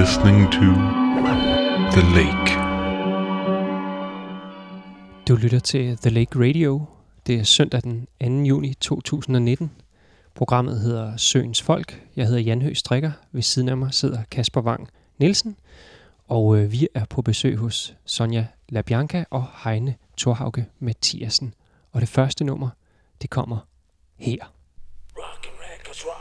listening to The Lake. Du lytter til The Lake Radio. Det er søndag den 2. juni 2019. Programmet hedder Søens Folk. Jeg hedder Jan Høgh Strikker. Ved siden af mig sidder Kasper Wang Nielsen. Og øh, vi er på besøg hos Sonja LaBianca og Heine Thorhauge Mathiasen. Og det første nummer, det kommer her. Rockin' records, rockin'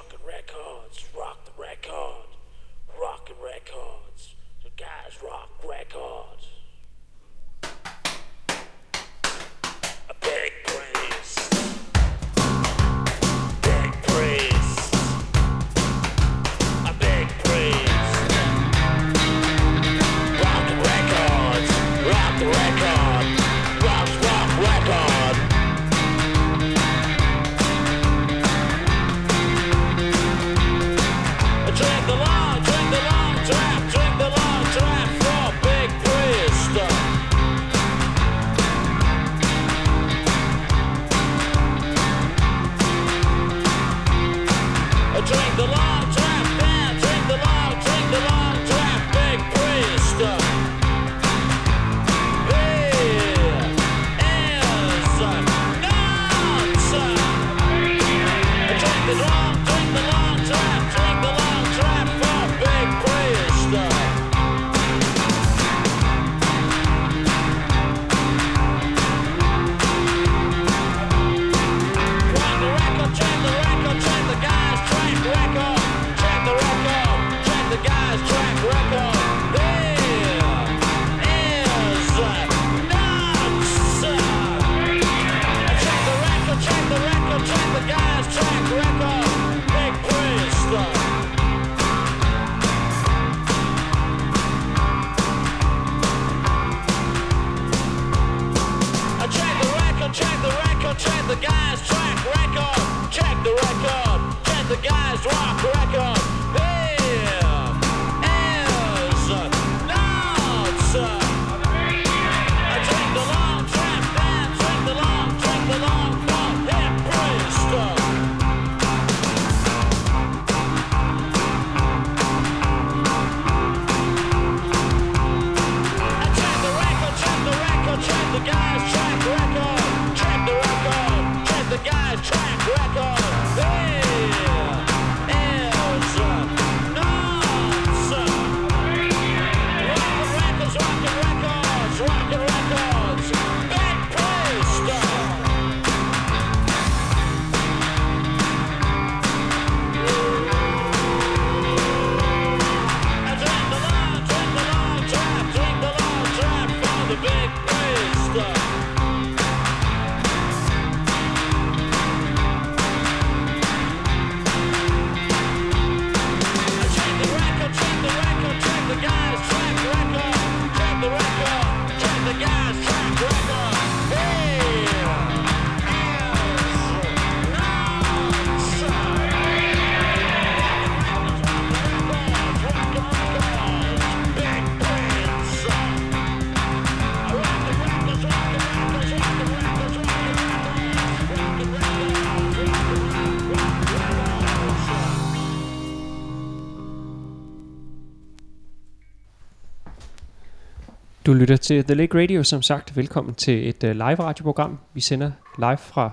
Du lytter til The Lake Radio, som sagt. Velkommen til et øh, uh, live radioprogram. Vi sender live fra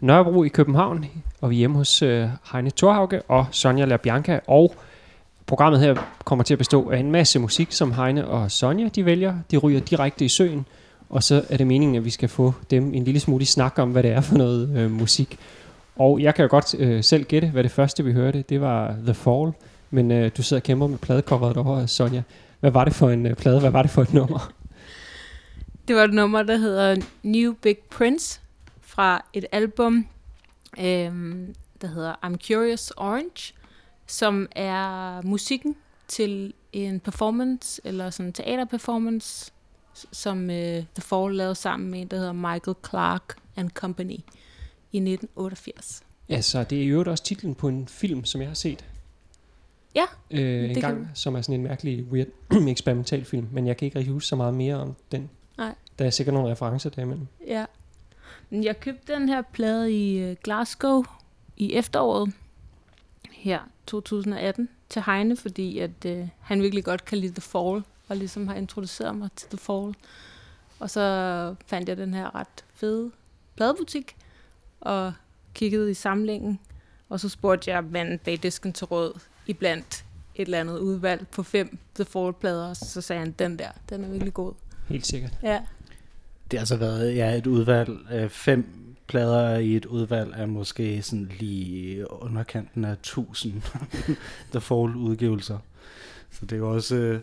Nørrebro i København, og vi er hjemme hos uh, Heine Thorhauge og Sonja LaBianca. Og programmet her kommer til at bestå af en masse musik, som Heine og Sonja de vælger. De ryger direkte i søen, og så er det meningen, at vi skal få dem en lille smule snak om, hvad det er for noget uh, musik. Og jeg kan jo godt uh, selv gætte, hvad det første, vi hørte, det var The Fall. Men uh, du sidder og kæmper med pladecoveret derovre, Sonja. Hvad var det for en uh, plade? Hvad var det for et nummer? Det var et nummer, der hedder New Big Prince fra et album, øhm, der hedder I'm Curious Orange, som er musikken til en performance, eller sådan en teaterperformance, som øh, The Fall lavede sammen med en, der hedder Michael Clark and Company i 1988. Altså, det er i øvrigt også titlen på en film, som jeg har set. Ja, øh, en gang, kan- som er sådan en mærkelig, weird eksperimental film, men jeg kan ikke rigtig huske så meget mere om den. Nej. Der er sikkert nogle referencer derimellem. Ja. Jeg købte den her plade i øh, Glasgow i efteråret her 2018, til Heine, fordi at øh, han virkelig godt kan lide The Fall, og ligesom har introduceret mig til The Fall. Og så fandt jeg den her ret fede pladebutik, og kiggede i samlingen, og så spurgte jeg manden bag disken til råd, iblandt et eller andet udvalg på fem The Fall-plader, og så sagde han, den der, den er virkelig god. Helt sikkert. Ja, Det har altså været ja, et udvalg. Øh, fem plader i et udvalg er måske sådan lige underkanten af 1000 The Fall udgivelser. Så det er jo også... Øh,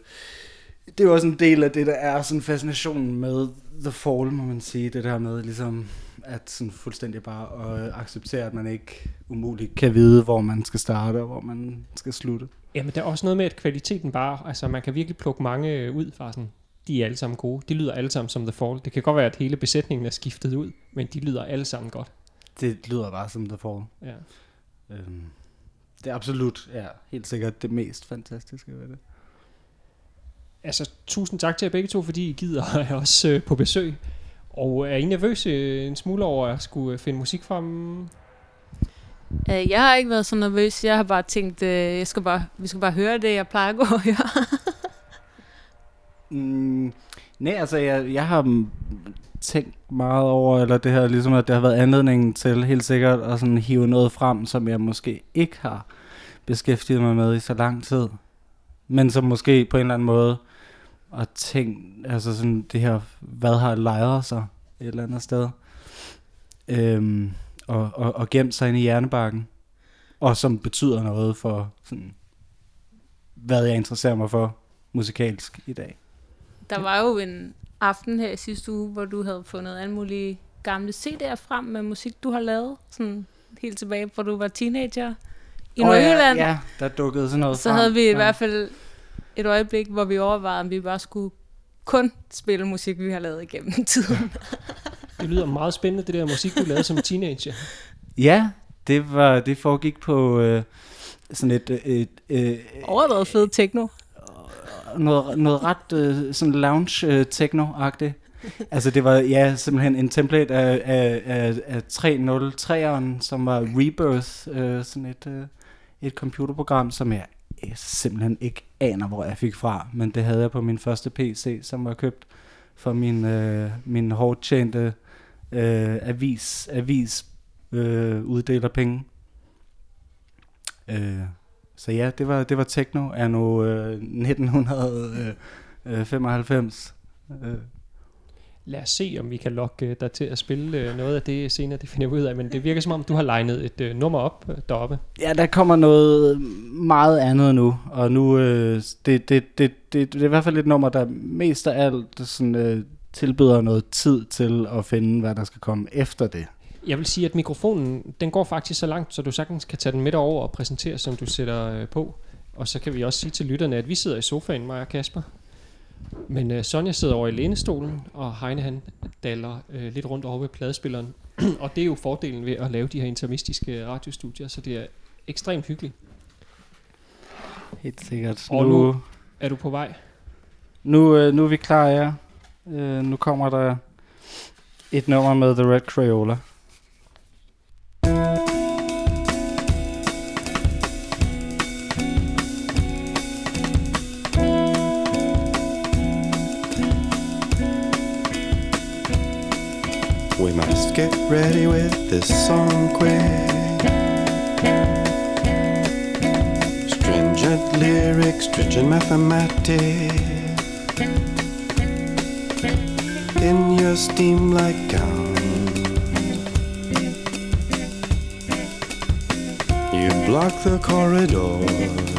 det er jo også en del af det, der er sådan fascinationen med The Fall, må man sige. Det der med ligesom at sådan fuldstændig bare at acceptere, at man ikke umuligt kan vide, hvor man skal starte og hvor man skal slutte. Jamen, der er også noget med, at kvaliteten bare, altså man kan virkelig plukke mange øh, ud fra sådan, de er alle sammen gode. De lyder alle sammen som The Fall. Det kan godt være, at hele besætningen er skiftet ud, men de lyder alle sammen godt. Det lyder bare som The Fall. Ja. Øhm, det er absolut, ja, helt sikkert det mest fantastiske ved det. Altså, tusind tak til jer begge to, fordi I gider have os øh, på besøg. Og er I nervøse øh, en smule over at skulle øh, finde musik frem? Øh, jeg har ikke været så nervøs. Jeg har bare tænkt, øh, jeg skal bare, vi skal bare høre det, jeg plejer at gå og høre. Mm, nej, altså jeg, jeg har tænkt meget over, eller det her ligesom, at det har været anledningen til helt sikkert at sådan hive noget frem, som jeg måske ikke har beskæftiget mig med i så lang tid. Men som måske på en eller anden måde at tænke, altså sådan det her, hvad har lejret sig et eller andet sted. Øhm, og, og, og gemt sig inde i hjernebakken. Og som betyder noget for sådan, hvad jeg interesserer mig for musikalsk i dag. Der var jo en aften her i sidste uge, hvor du havde fundet alle mulige gamle CD'er frem med musik, du har lavet. Sådan helt tilbage, hvor du var teenager i Åh, Nordjylland. Ja, ja, der dukkede sådan noget Så frem. havde vi i Ja. hvert fald et øjeblik, hvor vi overvejede, om vi bare skulle kun spille musik, vi har lavet igennem tiden. Det lyder meget spændende, det der musik, du lavede som teenager. Ja, det, var, det foregik på øh, sådan et, et, et, et Overdrevet fed techno. noget, noget ret øh, sådan lounge øh, techno-agtigt. altså det var ja, simpelthen en template af, af, af, af 303'eren, som var Rebirth, øh, sådan et, øh, et computerprogram, som jeg øh, simpelthen ikke aner, hvor jeg fik fra. Men det havde jeg på min første PC, som var købt for min, øh, min hårdt tjente øh, avis, avis øh, uddeler penge. Øh, så ja, det var, det var techno af nu øh, 1995. Øh, Lad os se, om vi kan lokke øh, dig til at spille øh, noget af det senere, det finder vi ud af. Men det virker som om, du har legnet et øh, nummer op øh, deroppe. ja, der kommer noget meget andet nu, og nu øh, det, det, det, det, det er i hvert fald et nummer, der mest af alt sådan, øh, tilbyder noget tid til at finde, hvad der skal komme efter det. Jeg vil sige, at mikrofonen, den går faktisk så langt, så du sagtens kan tage den med over og præsentere, som du sætter øh, på. Og så kan vi også sige til lytterne, at vi sidder i sofaen, mig og Kasper. Men øh, Sonja sidder over i lænestolen, og Heine han daler øh, lidt rundt over ved pladespilleren. og det er jo fordelen ved at lave de her intermistiske radiostudier, så det er ekstremt hyggeligt. Helt sikkert. Og nu- Er du på vej? Nu, øh, nu er vi klar, ja. Øh, nu kommer der et nummer med The Red Crayola. We must get ready with this song quick. Stringent lyrics, stringent mathematics hair steam like down. You block the corridor.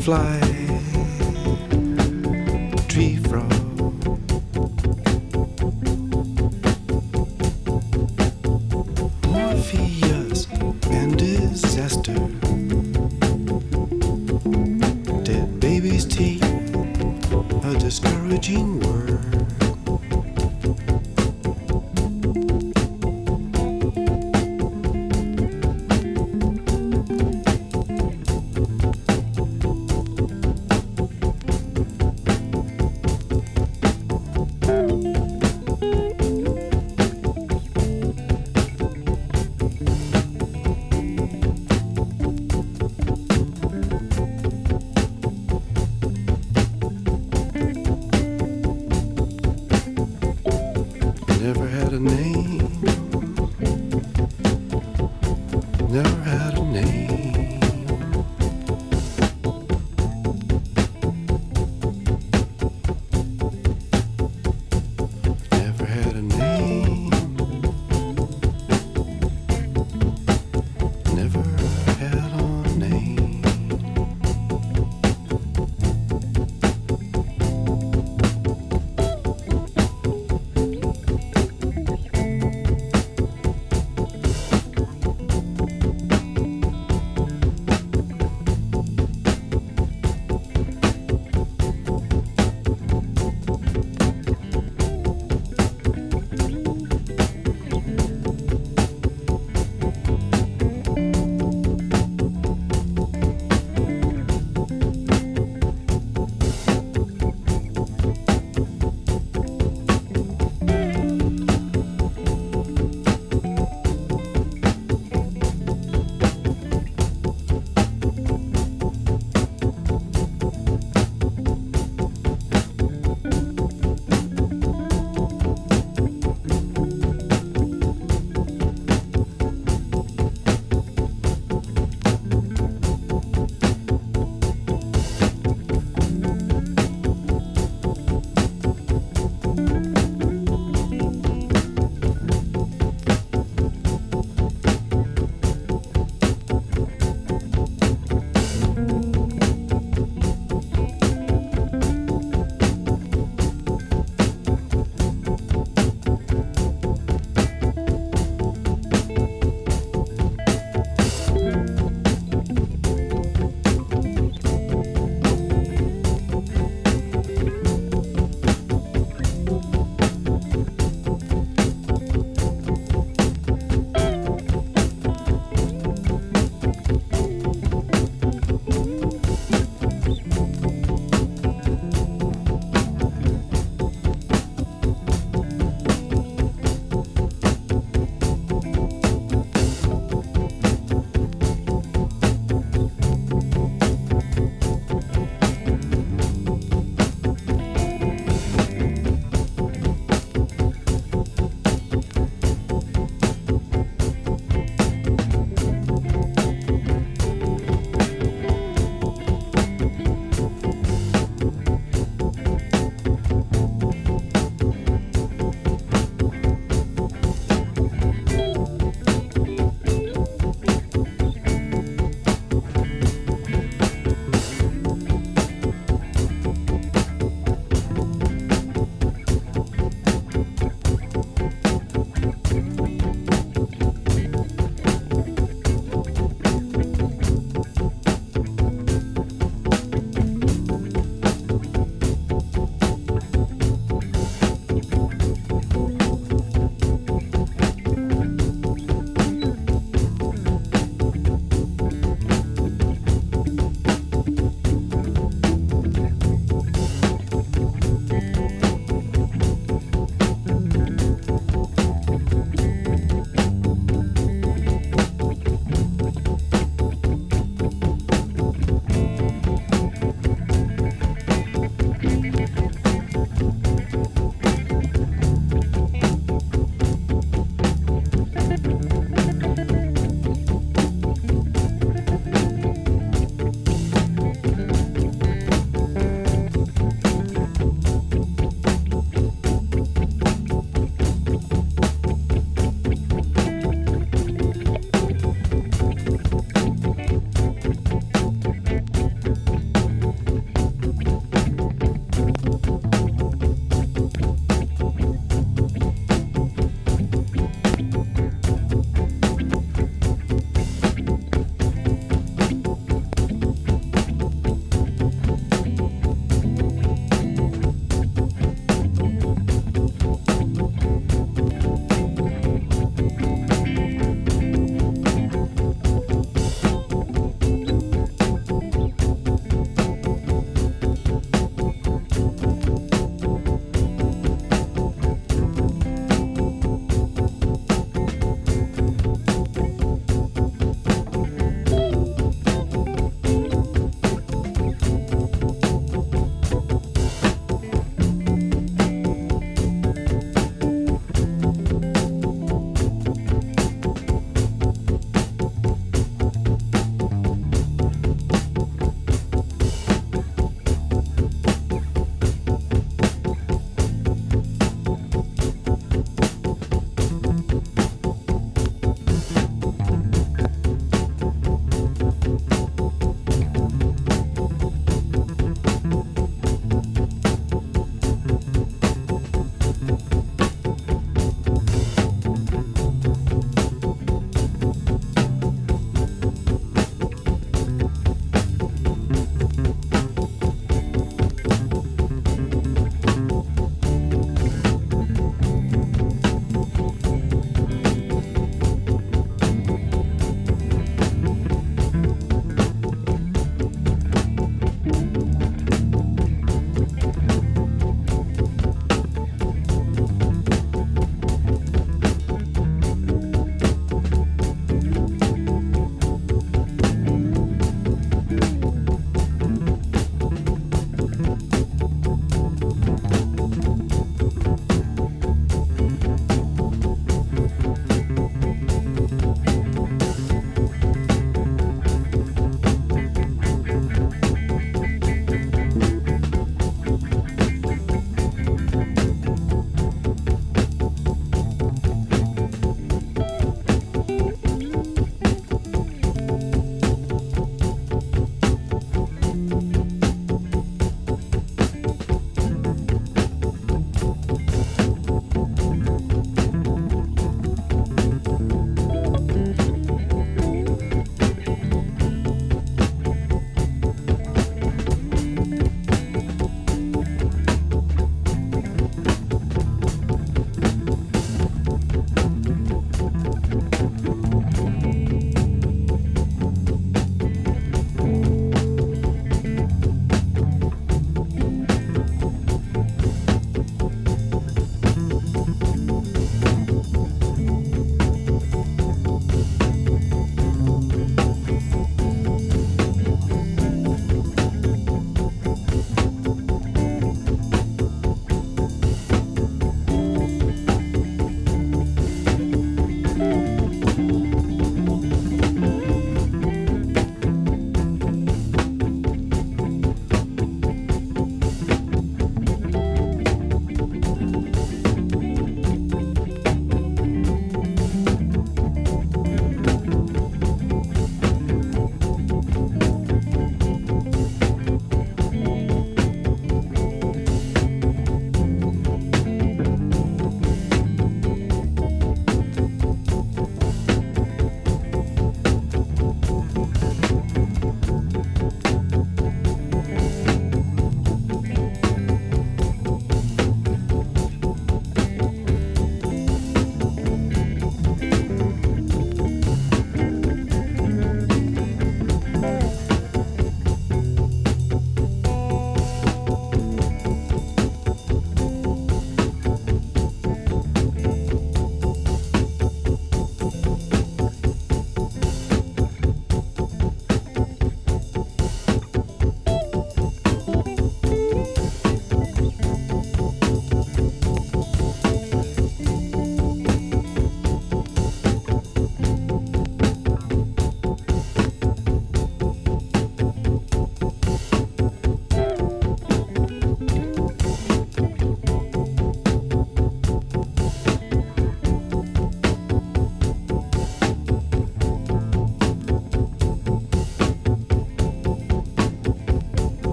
fly.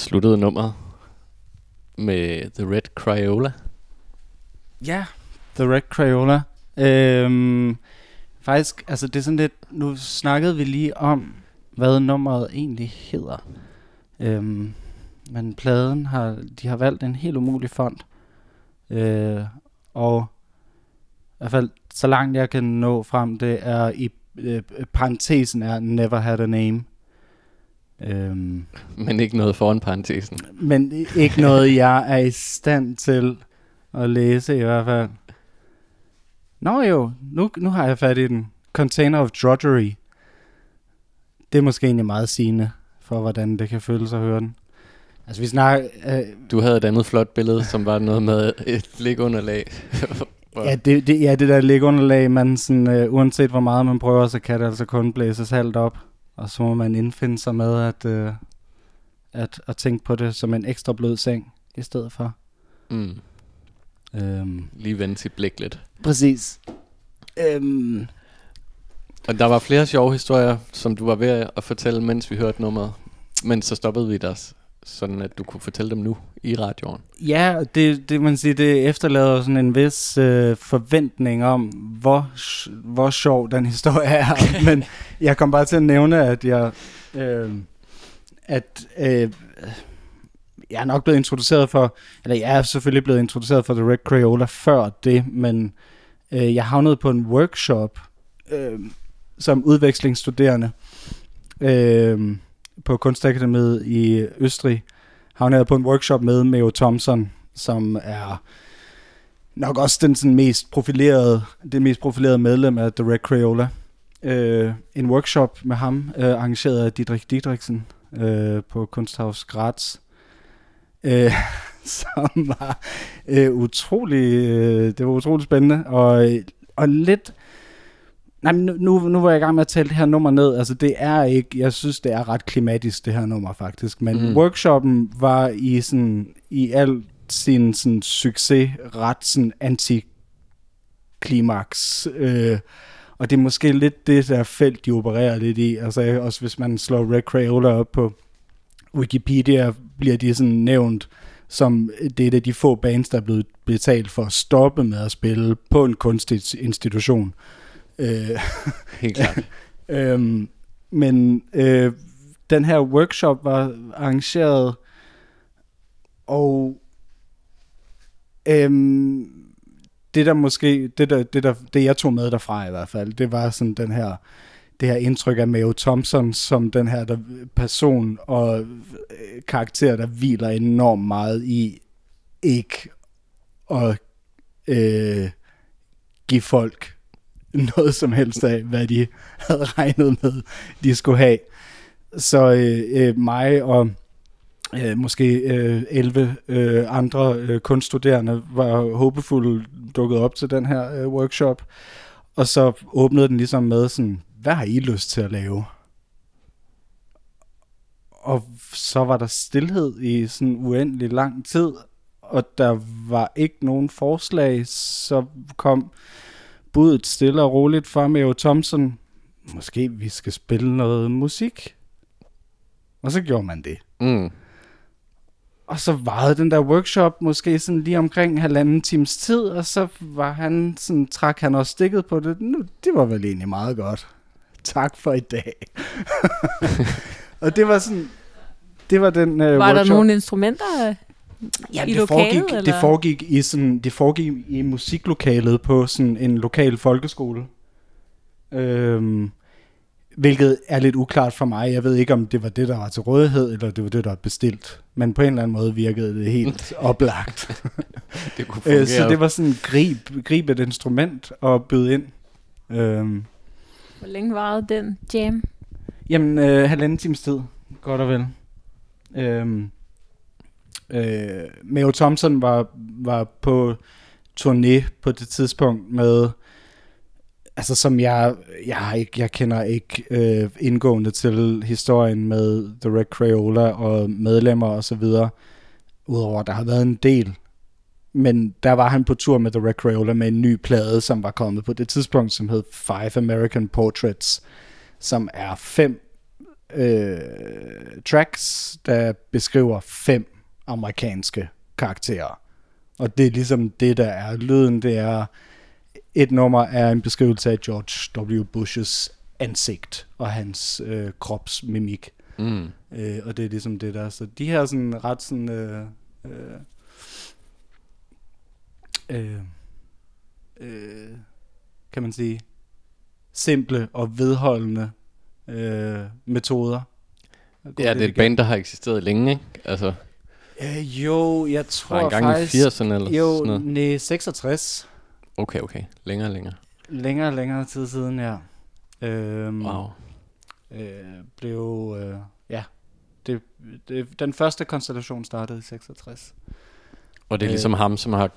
Sluttede nummeret med The Red Crayola. Ja, The Red Crayola. Øhm, faktisk, altså det er sådan lidt, nu snakkede vi lige om, hvad nummeret egentlig hedder. Øhm, men pladen har, de har valgt en helt umulig font. Øh, og i hvert fald, så langt jeg kan nå frem, det er i øh, parentesen er Never Had a Name. Øhm, Men ikke noget foran parentesen. men ikke noget, jeg er i stand til at læse i hvert fald. Nå jo, nu, nu har jeg fat i den. Container of Drudgery. Det er måske egentlig meget sigende for, hvordan det kan føles at høre den. Altså vi snakker... Øh, Du havde et andet flot billede, som var noget med et ligunderlag. ja, det, det, ja, det der liggeunderlag, man sådan, øh, uanset hvor meget man prøver, så kan det altså kun blæses halvt op. Og så må man indfinde sig med at, øh, at, at tænke på det som en ekstra blød seng i stedet for. mm. Øhm, Lige vende sit blik lidt. præcis. Øhm, Og der var flere sjove historier, som du var ved at fortælle, mens vi hørte nummeret. Men så stoppede vi dig, s- sådan at du kunne fortælle dem nu i radioen. Ja, det, det man siger, det efterlader sådan en vis øh, forventning om, hvor, hvor sjov den historie er. Men jeg kom bare til at nævne, at jeg, øh, at øh, jeg er nok blevet introduceret for, eller jeg er selvfølgelig blevet introduceret for The Red Crayola før det, men øh, jeg havnede på en workshop øh, som udvekslingsstuderende øh, på Kunstakademiet i Østrig, har hun været på en workshop med Mayo Thompson, som er nok også den sådan mest profilerede, det mest profilerede medlem af The Red Crayola. Øh, en workshop med ham, øh, arrangeret af Didrik Didriksen øh, på Kunsthaus Graz, øh, som var øh, utrolig, øh, det var utrolig spændende, og, og lidt, Nej, men nu, nu, var jeg i gang med at tale det her nummer ned. Altså, det er ikke... Jeg synes, det er ret klimatisk, det her nummer, faktisk. Men Mm. workshoppen var i sådan... I al sin sådan, succes ret sådan anti-klimaks. Øh, og det er måske lidt det der felt, de opererer lidt i. Altså, også hvis man slår Red Crayola op på Wikipedia, bliver de sådan nævnt som det er de få bands, der er blevet betalt for at stoppe med at spille på en kunstinstitution. Øh, Helt klart. Øhm, men øh, den her workshop var arrangeret, og øhm, det der måske, det, der, det, der, det jeg tog med derfra i hvert fald, det var sådan den her, det her indtryk af Mao Thompson som den her der, person og øh, karakter, der hviler enormt meget i ikke at øh, give folk noget som helst af, hvad de havde regnet med, de skulle have. Så øh, øh, mig og øh, måske øh, 11 øh, andre øh, kunststuderende var håbefulde dukket op til den her øh, workshop. Og så åbnede den ligesom med sådan, hvad har I lyst til at lave? Og så var der stillhed i sådan uendelig lang tid, og der var ikke nogen forslag, så kom budet stille og roligt fra Meo Thompson. Måske vi skal spille noget musik. Og så gjorde man det. Mm. Og så varede den der workshop måske sådan lige omkring halvanden times tid, og så var han sådan, trak han også stikket på det. Nu, det var vel egentlig meget godt. Tak for i dag. og det var sådan, det var den uh, Var workshop. der nogle instrumenter? Ja, i det lokalet, foregik, det eller? foregik i sådan, det foregik i musiklokalet på sådan en lokal folkeskole. Øhm, hvilket er lidt uklart for mig. Jeg ved ikke, om det var det, der var til rådighed, eller det var det, der var bestilt. Men på en eller anden måde virkede det helt oplagt. Det kunne fungere. Øh, så det var sådan grib, grib et instrument og byde ind. Øhm, Hvor længe varede den jam? Jamen, øh, halvanden times tid, godt og vel. Øhm, øh, Mayo Thompson var, var på turné på det tidspunkt med, altså som jeg, jeg, har ikke, jeg kender ikke øh, indgående til historien med The Red Crayola og medlemmer og så videre, udover at der har været en del. Men der var han på tur med The Red Crayola med en ny plade, som var kommet på det tidspunkt, som hed Five American Portraits, som er fem øh, tracks, der beskriver fem amerikanske karakterer. Og det er ligesom det, der er lyden. Det er et nummer er en beskrivelse af George W. Bushes ansigt og hans øh, kropsmimik. Mm. Øh, og det er ligesom det der. Så de her sådan ret sådan... Øh, øh, øh, øh, kan man sige, simple og vedholdende øh, metoder. Ja, det er et band, der har eksisteret længe, ikke? Altså, Øh, jo, jeg tror fra en gang faktisk... i 80'erne eller Jo, sådan noget. nej, 66. Okay, okay. Længere længere. Længere længere tid siden, ja. Øhm, Wow. øh, blev, øh, ja, det, det, den første konstellation startede i 66. Og det er Øh. ligesom ham, som har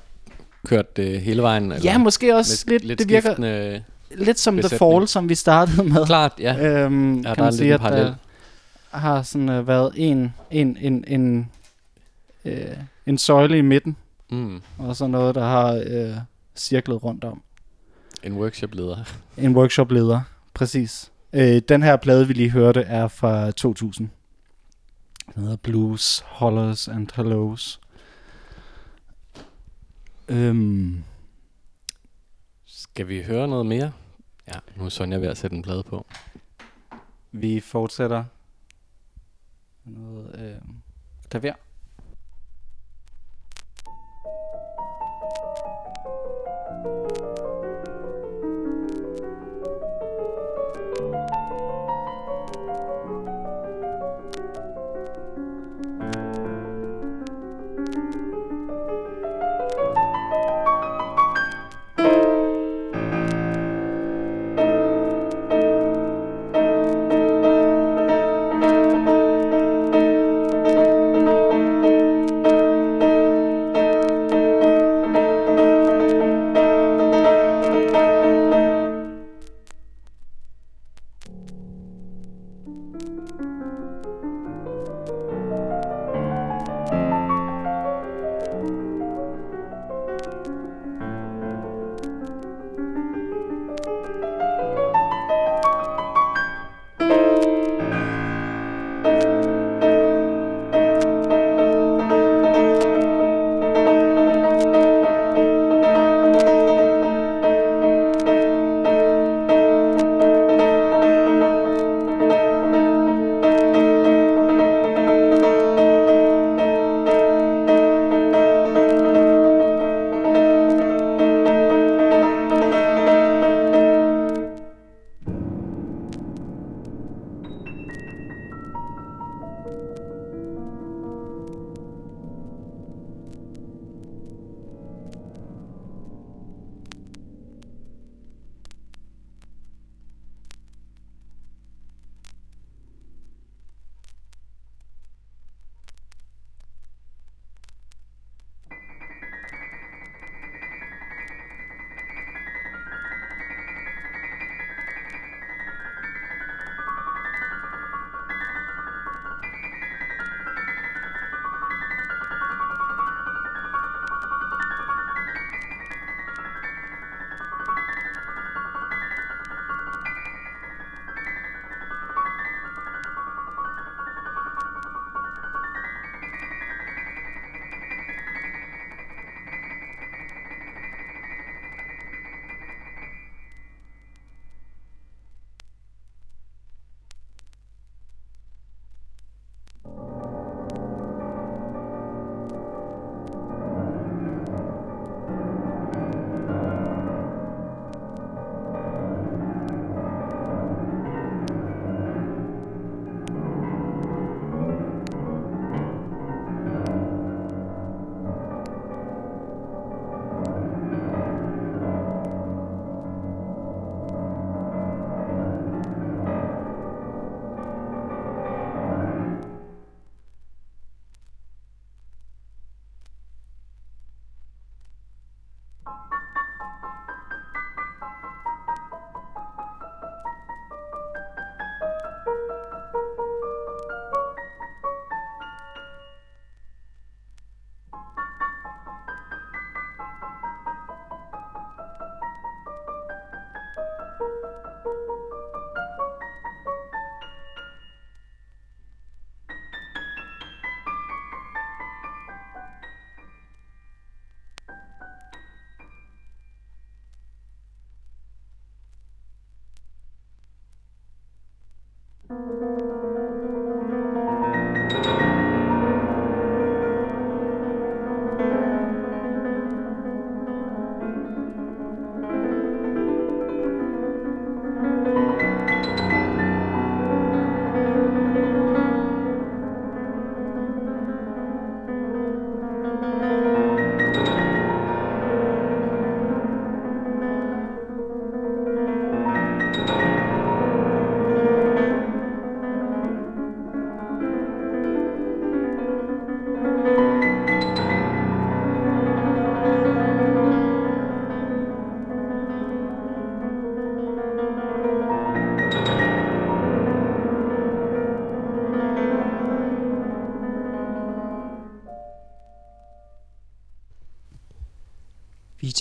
kørt det hele vejen? Eller? ja, måske også med lidt, lidt det virker lidt som The besætning. Fall, som vi startede med. Klart, ja. Øhm, Ja, kan der er man lidt sige, en at parallel. der har sådan øh, været en, en, en, en, øh, en søjle i midten, Mm. og så noget, der har øh, cirklet rundt om. En workshop-leder. En workshop-leder, præcis. Øh, den her plade, vi lige hørte, er fra 2000. Den hedder Blues, Hollers and Hellos. Øhm, Skal vi høre noget mere? Ja, nu er Sonja ved at sætte en plade på. vi fortsætter noget øh, klaver.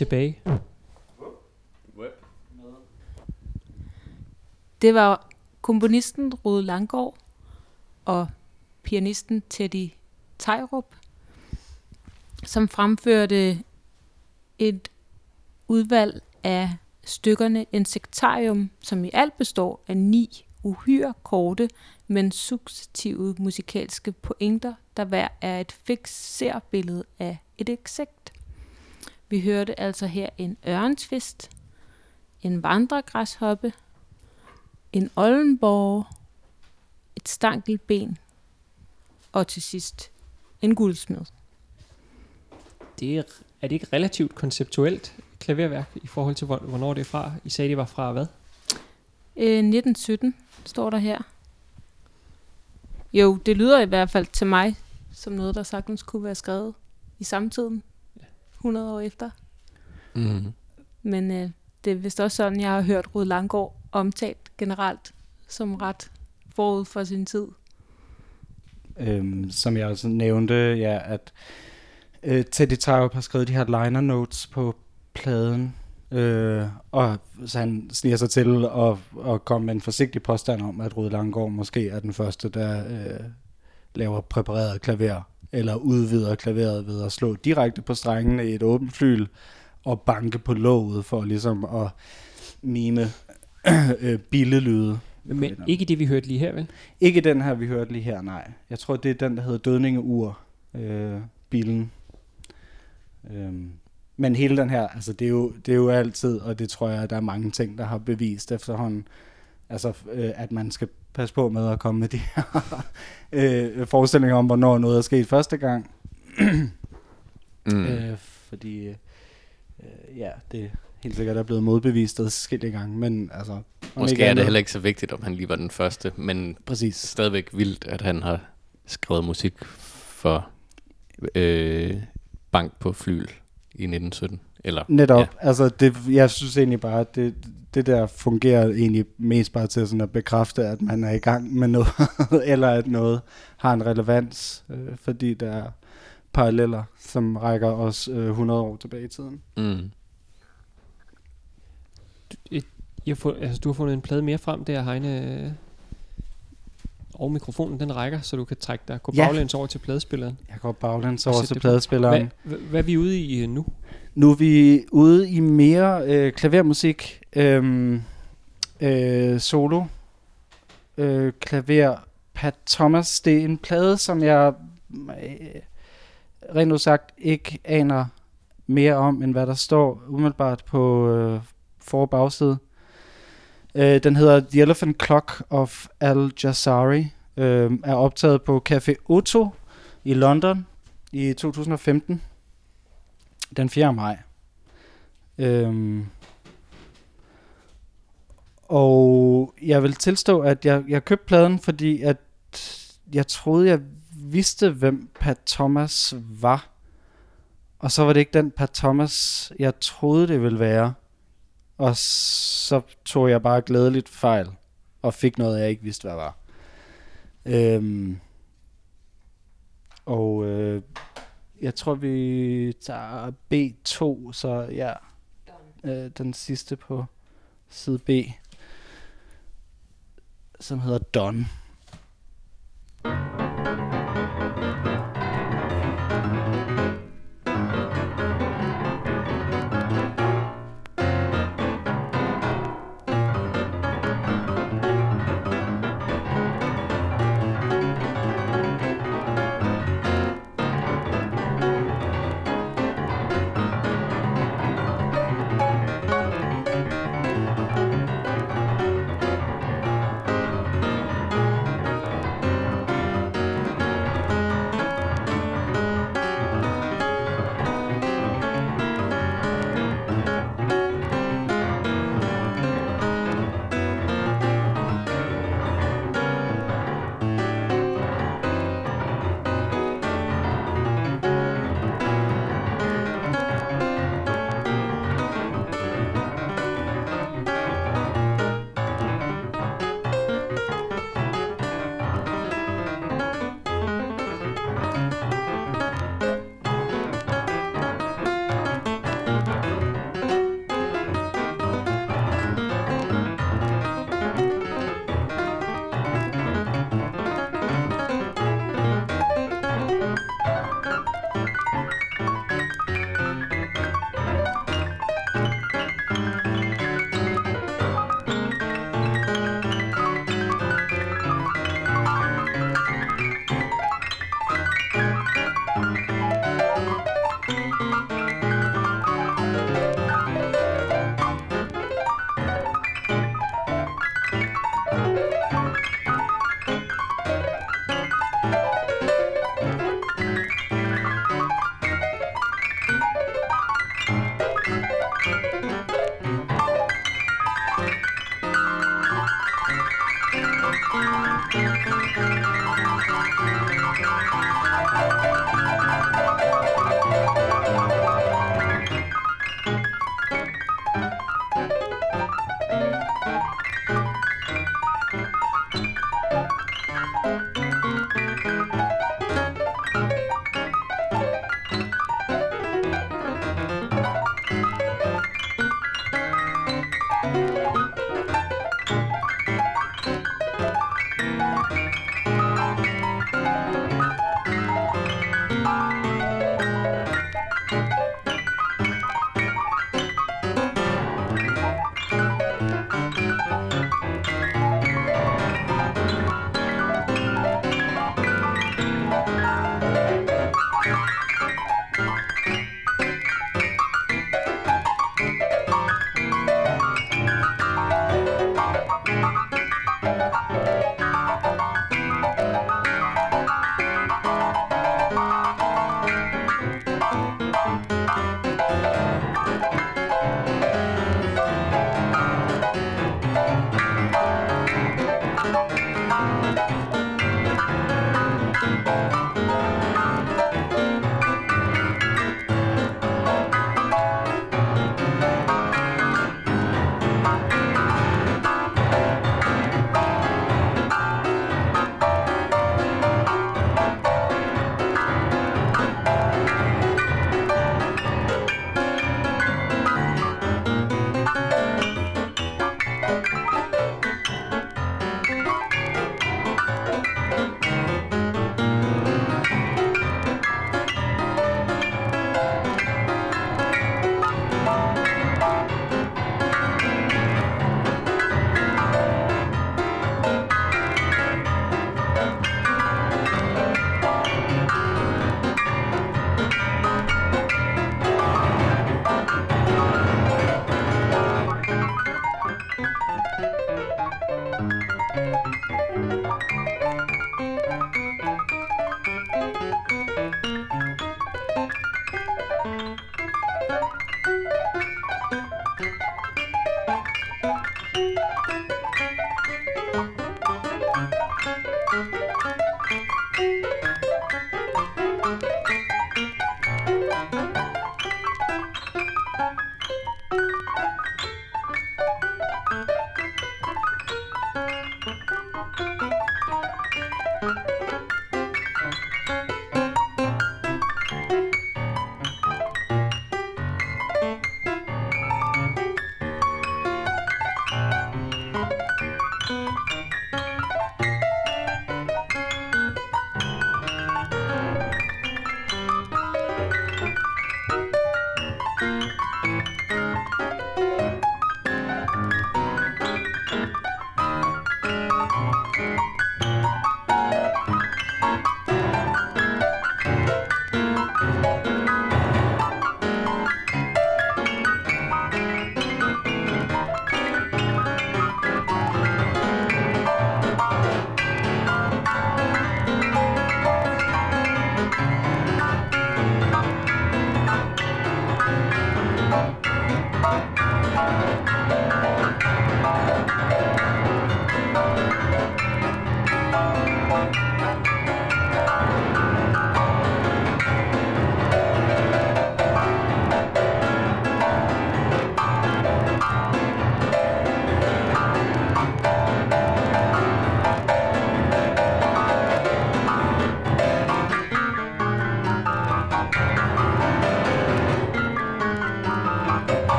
Tilbage. Det var komponisten Rode Langgaard og pianisten Teddy Tejrup, som fremførte et udvalg af stykkerne Insektarium, som i alt består af ni uhyre korte, men successive musikalske pointer, der hver er et fixerbillede af et insekt. Vi hørte altså her en ørensvist, en vandregræshoppe, en oldenborg, et stankelben og til sidst en guldsmed. Det er, er det ikke relativt konceptuelt klaverværk i forhold til, hvor- hvornår det er fra? I sagde, det var fra hvad? Øh, 1917 står der her. Jo, det lyder i hvert fald til mig som noget, der sagtens kunne være skrevet i samtiden. 100 år efter. Mm. Men øh, det er vist også sådan, jeg har hørt Rud Langgaard omtalt generelt som ret forud for sin tid. Øhm, som jeg også nævnte, ja, at øh, Teddy Tarup har skrevet de her liner notes på pladen, øh, og så han sniger sig til at, at komme med en forsigtig påstand om, at Rud Langgaard måske er den første, der øh, laver præpareret klaver, eller udvider klaveret ved at slå direkte på strengene i et åbent flyl, og banke på låget for ligesom at mime øh, billelyde. Men ikke det, vi hørte lige her, vel? Ikke den her, vi hørte lige her, nej. Jeg tror, det er den, der hedder Dødningeur, øh, bilen. Øhm, men hele den her, altså det er, jo, det er jo altid, og det tror jeg, der er mange ting, der har bevist efterhånden, altså øh, at man skal passe på med at komme med de her øh, forestillinger om, hvornår noget er sket første gang. Mm. Øh, fordi, øh, ja, det helt sikkert er blevet modbevist adskillige gange, men altså... Måske er det andet- heller ikke så vigtigt, om han lige var den første, men Præcis. stadigvæk vildt, at han har skrevet musik for øh, Bank på Flyl i 1917. Eller, Netop. Ja. Altså, det, jeg synes egentlig bare, at det, det der fungerer egentlig mest bare til sådan at bekræfte, at man er i gang med noget, eller at noget har en relevans, øh, fordi der er paralleller, som rækker os øh, 100 år tilbage i tiden. Mm. I har fund, altså, du har fundet en plade mere frem der, Heine. Og mikrofonen, den rækker, så du kan trække dig, gå Ja. baglæns over til pladespilleren. Jeg går baglæns over til pladespilleren. Hvad, hvad, hvad er vi ude i øh, nu? Nu er vi ude i mere øh, klavermusik, øhm, øh, solo, øh, klaver, Pat Thomas. Det er en plade, som jeg øh, rent udsagt ikke aner mere om, end hvad der står umiddelbart på øh, for- og bagside. Øh, den hedder The Elephant Clock of Al Jazari, øh, er optaget på Café Otto i London i 2015 den 4. maj. Øhm, og jeg vil tilstå, at jeg, jeg købte pladen, fordi at jeg troede, jeg vidste, hvem Pat Thomas var. Og så var det ikke den Pat Thomas, jeg troede, det ville være. Og så tog jeg bare glædeligt fejl, og fik noget, jeg ikke vidste, hvad var. Øhm, og øh, jeg tror, vi tager B2, så ja, øh, den sidste på side B, som hedder Don. Den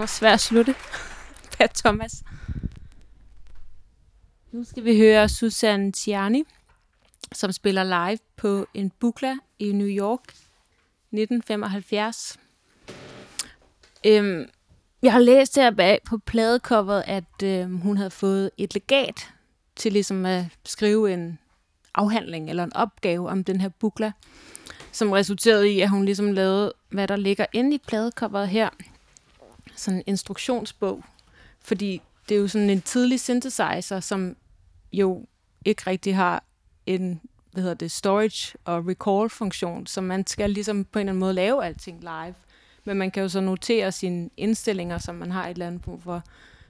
var svært at slutte. Pat Thomas. Nu skal vi høre Susan Tiani, som spiller live på en bukla i New York 1975. Øhm, jeg har læst her bag på pladecoveret, at øhm, hun havde fået et legat til ligesom at skrive en afhandling eller en opgave om den her bukla, som resulterede i, at hun ligesom lavede, hvad der ligger inde i pladecoveret her, sådan en instruktionsbog, fordi det er jo sådan en tidlig synthesizer, som jo ikke rigtig har en hvad hedder det, storage og recall funktion, så man skal ligesom på en eller anden måde lave alting live. Men man kan jo så notere sine indstillinger, som man har et eller andet brug for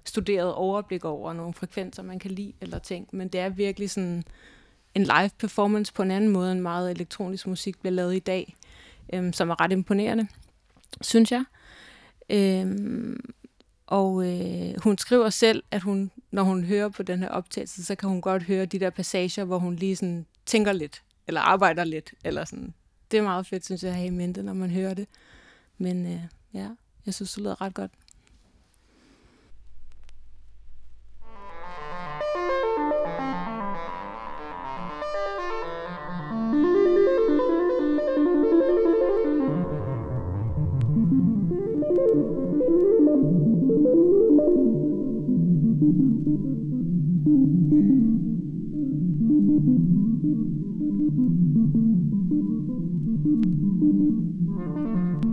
studeret overblik over nogle frekvenser, man kan lide eller ting. Men det er virkelig sådan en live performance på en anden måde, end meget elektronisk musik bliver lavet i dag, øhm, som er ret imponerende, synes jeg. Øhm, og øh, hun skriver selv, at hun, når hun hører på den her optagelse, så kan hun godt høre de der passager, hvor hun lige sådan tænker lidt, eller arbejder lidt, eller sådan. Det er meget fedt, synes jeg, at have i mente, når man hører det. Men øh, ja, jeg synes, det lyder ret godt. Thank you.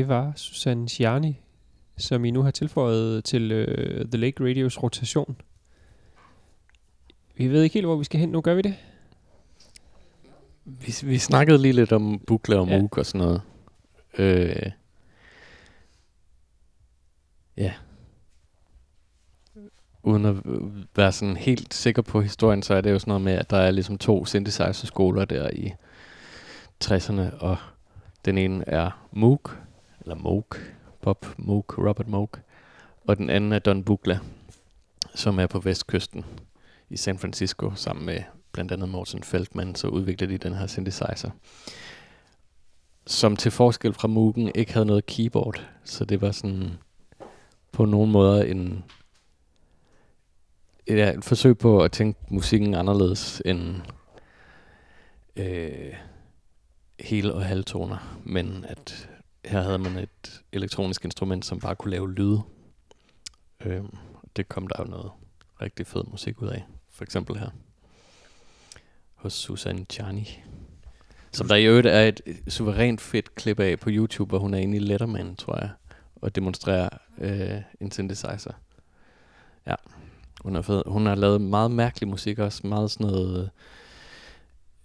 Det var Susanne Ciani, som I nu har tilføjet til øh, The Lake Radios rotation. Vi ved ikke helt, hvor vi skal hen nu, gør vi det? Vi, vi snakkede lige lidt om bukler og Ja. Moog og sådan noget. Øh, ja. Uden at være sådan helt sikker på historien, så er det jo sådan noget med, at der er ligesom to synthesizer-skoler der i 60'erne, og den ene er Moog, eller Moog, Bob Moog, Robert Moog, og den anden er Don Buchla, som er på vestkysten i San Francisco, sammen med blandt andet Morten Feldman, så udviklede de den her synthesizer, som til forskel fra Moog'en ikke havde noget keyboard, så det var sådan på nogen måder en, ja, et forsøg på at tænke musikken anderledes end øh, hele og halvtoner, men at her havde man et elektronisk instrument, som bare kunne lave lyde. Øh, det kom der jo noget rigtig fed musik ud af, for eksempel her hos Susan Chani. Som der i øvrigt er et suverænt fedt klip af på YouTube, hvor hun er inde i Letterman, tror jeg, og demonstrerer øh, en synthesizer. Ja, hun er fed. Hun har lavet meget mærkelig musik også, meget sådan noget...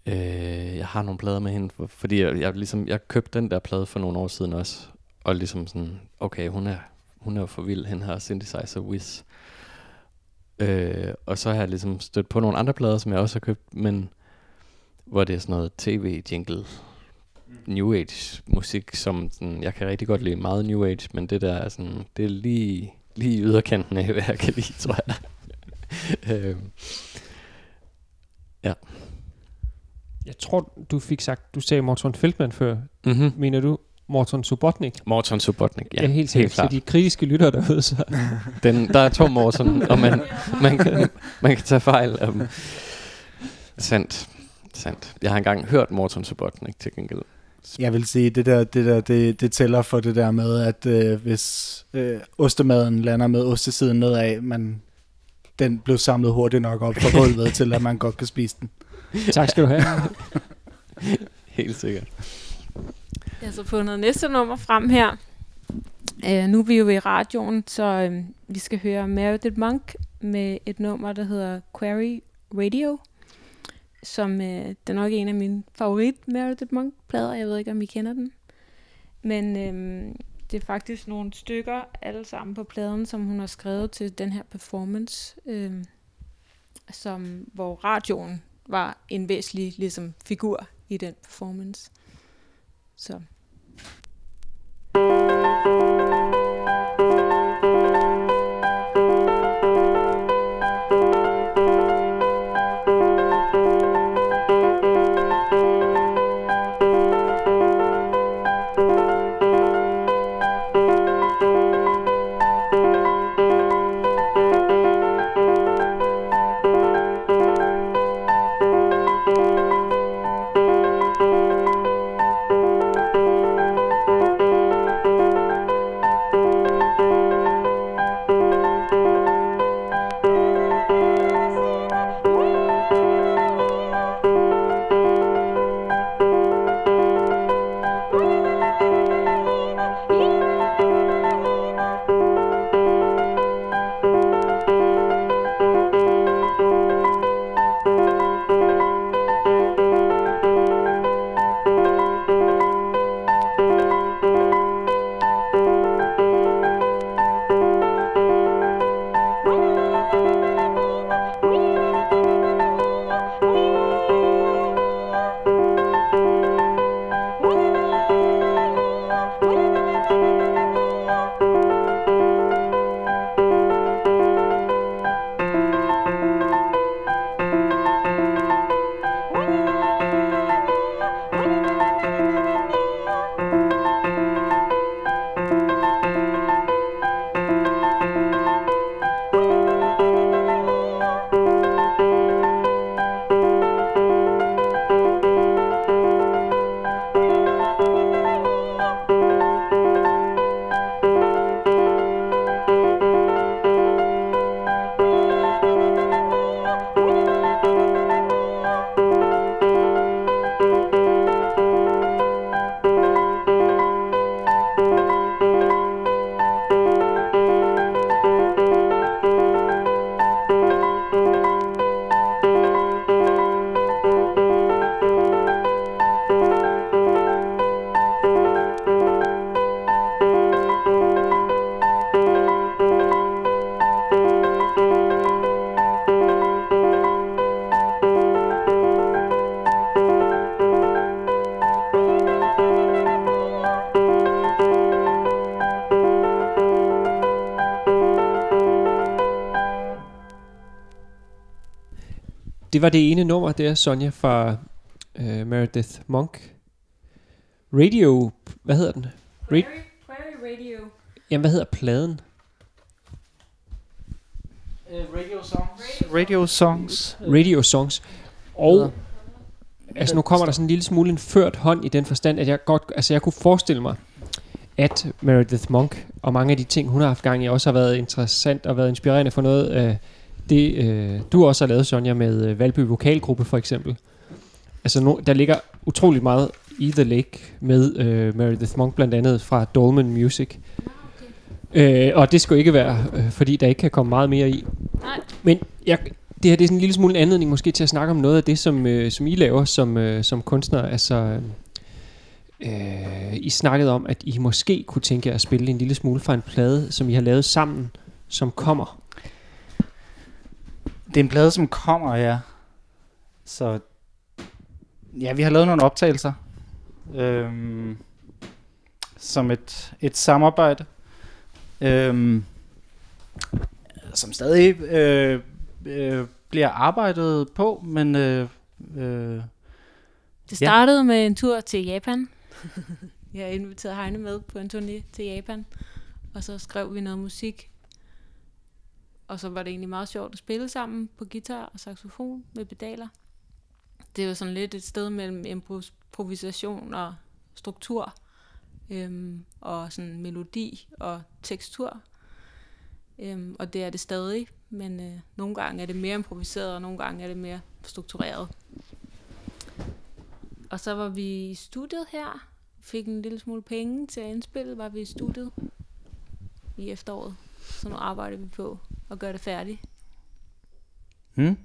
Øh, jeg har nogle plader med hende, for- fordi jeg, jeg, ligesom, jeg købte den der plade for nogle år siden også, og ligesom sådan, okay, hun er, hun er jo for vild, hende her synthesizer Wiz. Øh, og så har jeg ligesom stødt på nogle andre plader, som jeg også har købt, men hvor det er sådan noget tv-jingle, New Age musik, som sådan, jeg kan rigtig godt lide meget New Age, men det der er sådan, det er lige, lige yderkanten af, hvad jeg kan lide, tror jeg. øh, jeg tror, du fik sagt, du sagde Morton Feldman før. mm-hmm. Mener du Morton Subotnik? Morton Subotnik, ja, ja helt sikkert. klart. Så de kritiske lytter derude, så Den, der er to Morton, og man, man, kan, man kan tage fejl. Um, sandt, sandt. Jeg har engang hørt Morton Subotnik til gengæld. Jeg vil sige, det der, det der, det, det tæller for det der med, at øh, hvis øh, ostemaden lander med ostesiden nedad, man, den blev samlet hurtigt nok op fra gulvet til, at man godt kan spise den. Tak skal du have. Helt sikkert. Jeg har så fundet næste nummer frem her. Uh, nu er vi jo ved radioen, så uh, vi skal høre Meredith Monk med et nummer, der hedder Query Radio, som uh, det er nok en af mine favorit Meredith Monk-plader. Jeg ved ikke, om I kender den. Men uh, det er faktisk nogle stykker, alle sammen på pladen, som hun har skrevet til den her performance, uh, som, hvor radioen var en væsentlig ligesom, figur i den performance. Så Query det var det ene nummer der, Sonja, fra øh, Meredith Monk. Radio, hvad hedder den? Prairie, Prairie Radio. Jamen, hvad hedder pladen? radio songs. Radio songs. Radio Songs. Og Ja. altså nu kommer der sådan en lille smule en ført hånd i den forstand, at jeg godt, altså jeg kunne forestille mig, at Meredith Monk og mange af de ting, hun har haft gang i, også har været interessant og været inspirerende for noget af det, øh, du også har lavet, Sonja, med øh, Valby Vokalgruppe for eksempel. Altså no, der ligger utrolig meget i The Lake med øh, Meredith Monk blandt andet fra Dolman Music. Øh, og det skulle ikke være, øh, fordi der ikke kan komme meget mere i. Nej. Men jeg, det her det er sådan en lille smule anledning måske til at snakke om noget af det, som, øh, som I laver som, øh, som kunstner. Altså, øh, I snakkede om, at I måske kunne tænke jer at spille en lille smule fra en plade, som I har lavet sammen, som kommer. Det er en plade, som kommer, ja. Så ja, vi har lavet nogle optagelser. Øhm, som et, et samarbejde. Øhm, som stadig øh, øh, bliver arbejdet på, men øh, øh, Det startede med en tur til Japan. jeg inviterede Heine med på en turné til Japan. Og så skrev vi noget musik. Og så var det egentlig meget sjovt at spille sammen på guitar og saxofon med pedaler. Det var sådan lidt et sted mellem improvisation og struktur. Øhm, og sådan melodi og tekstur. Øhm, og det er det stadig, men øh, nogle gange er det mere improviseret, og nogle gange er det mere struktureret. Og så var vi i studiet her, fik en lille smule penge til at indspille, var vi i studiet i efteråret. Så nu arbejder vi på at gøre det færdigt. hmm?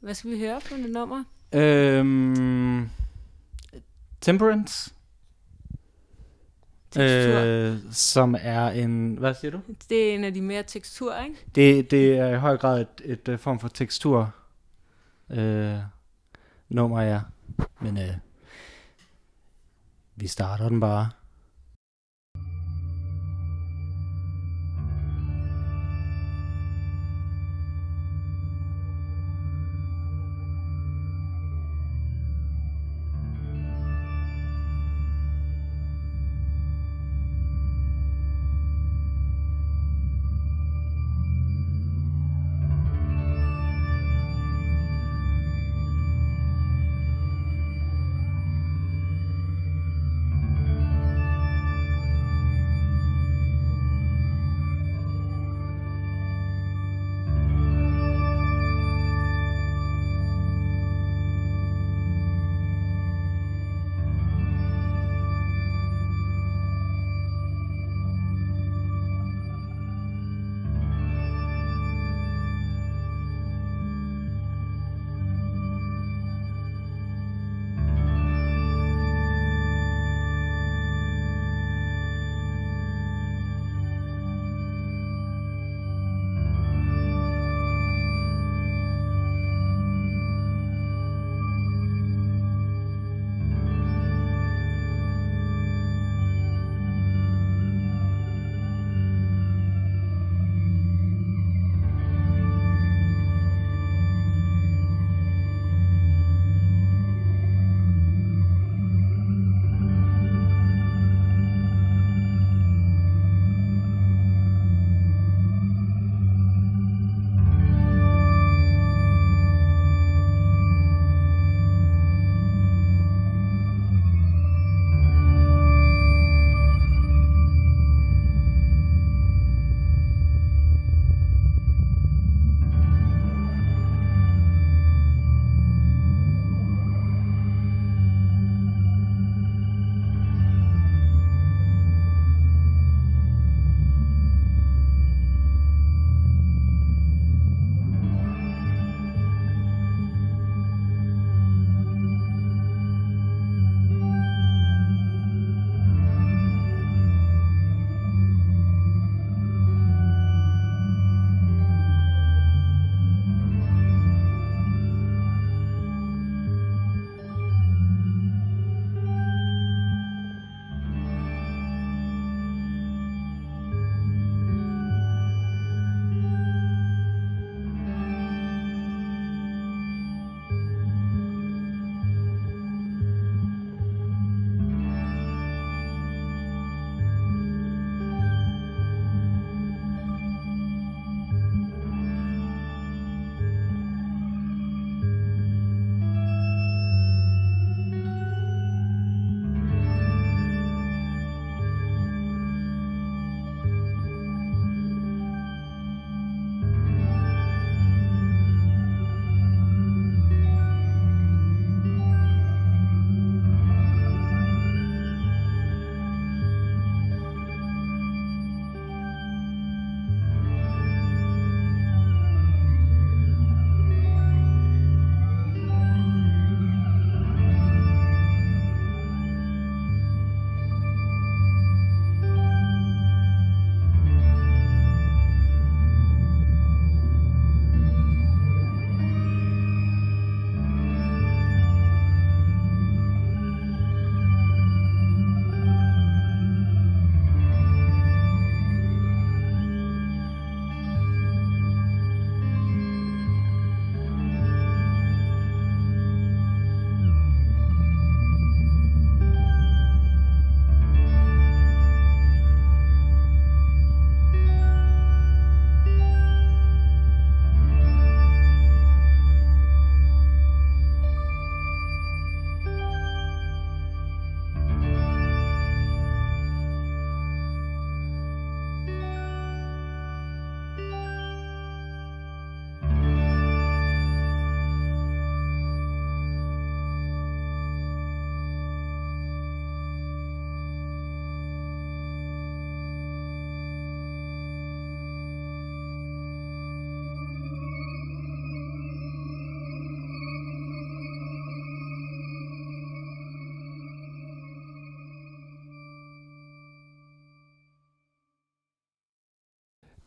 Hvad skal vi høre på det nummer? øhm, Temperance, Tekstur. øh, som er en, hvad siger du? Det er en af de mere tekstur, ikke? Det, det er i høj grad et, et, et form for tekstur øh, nummer, ja. Men øh, vi starter den bare.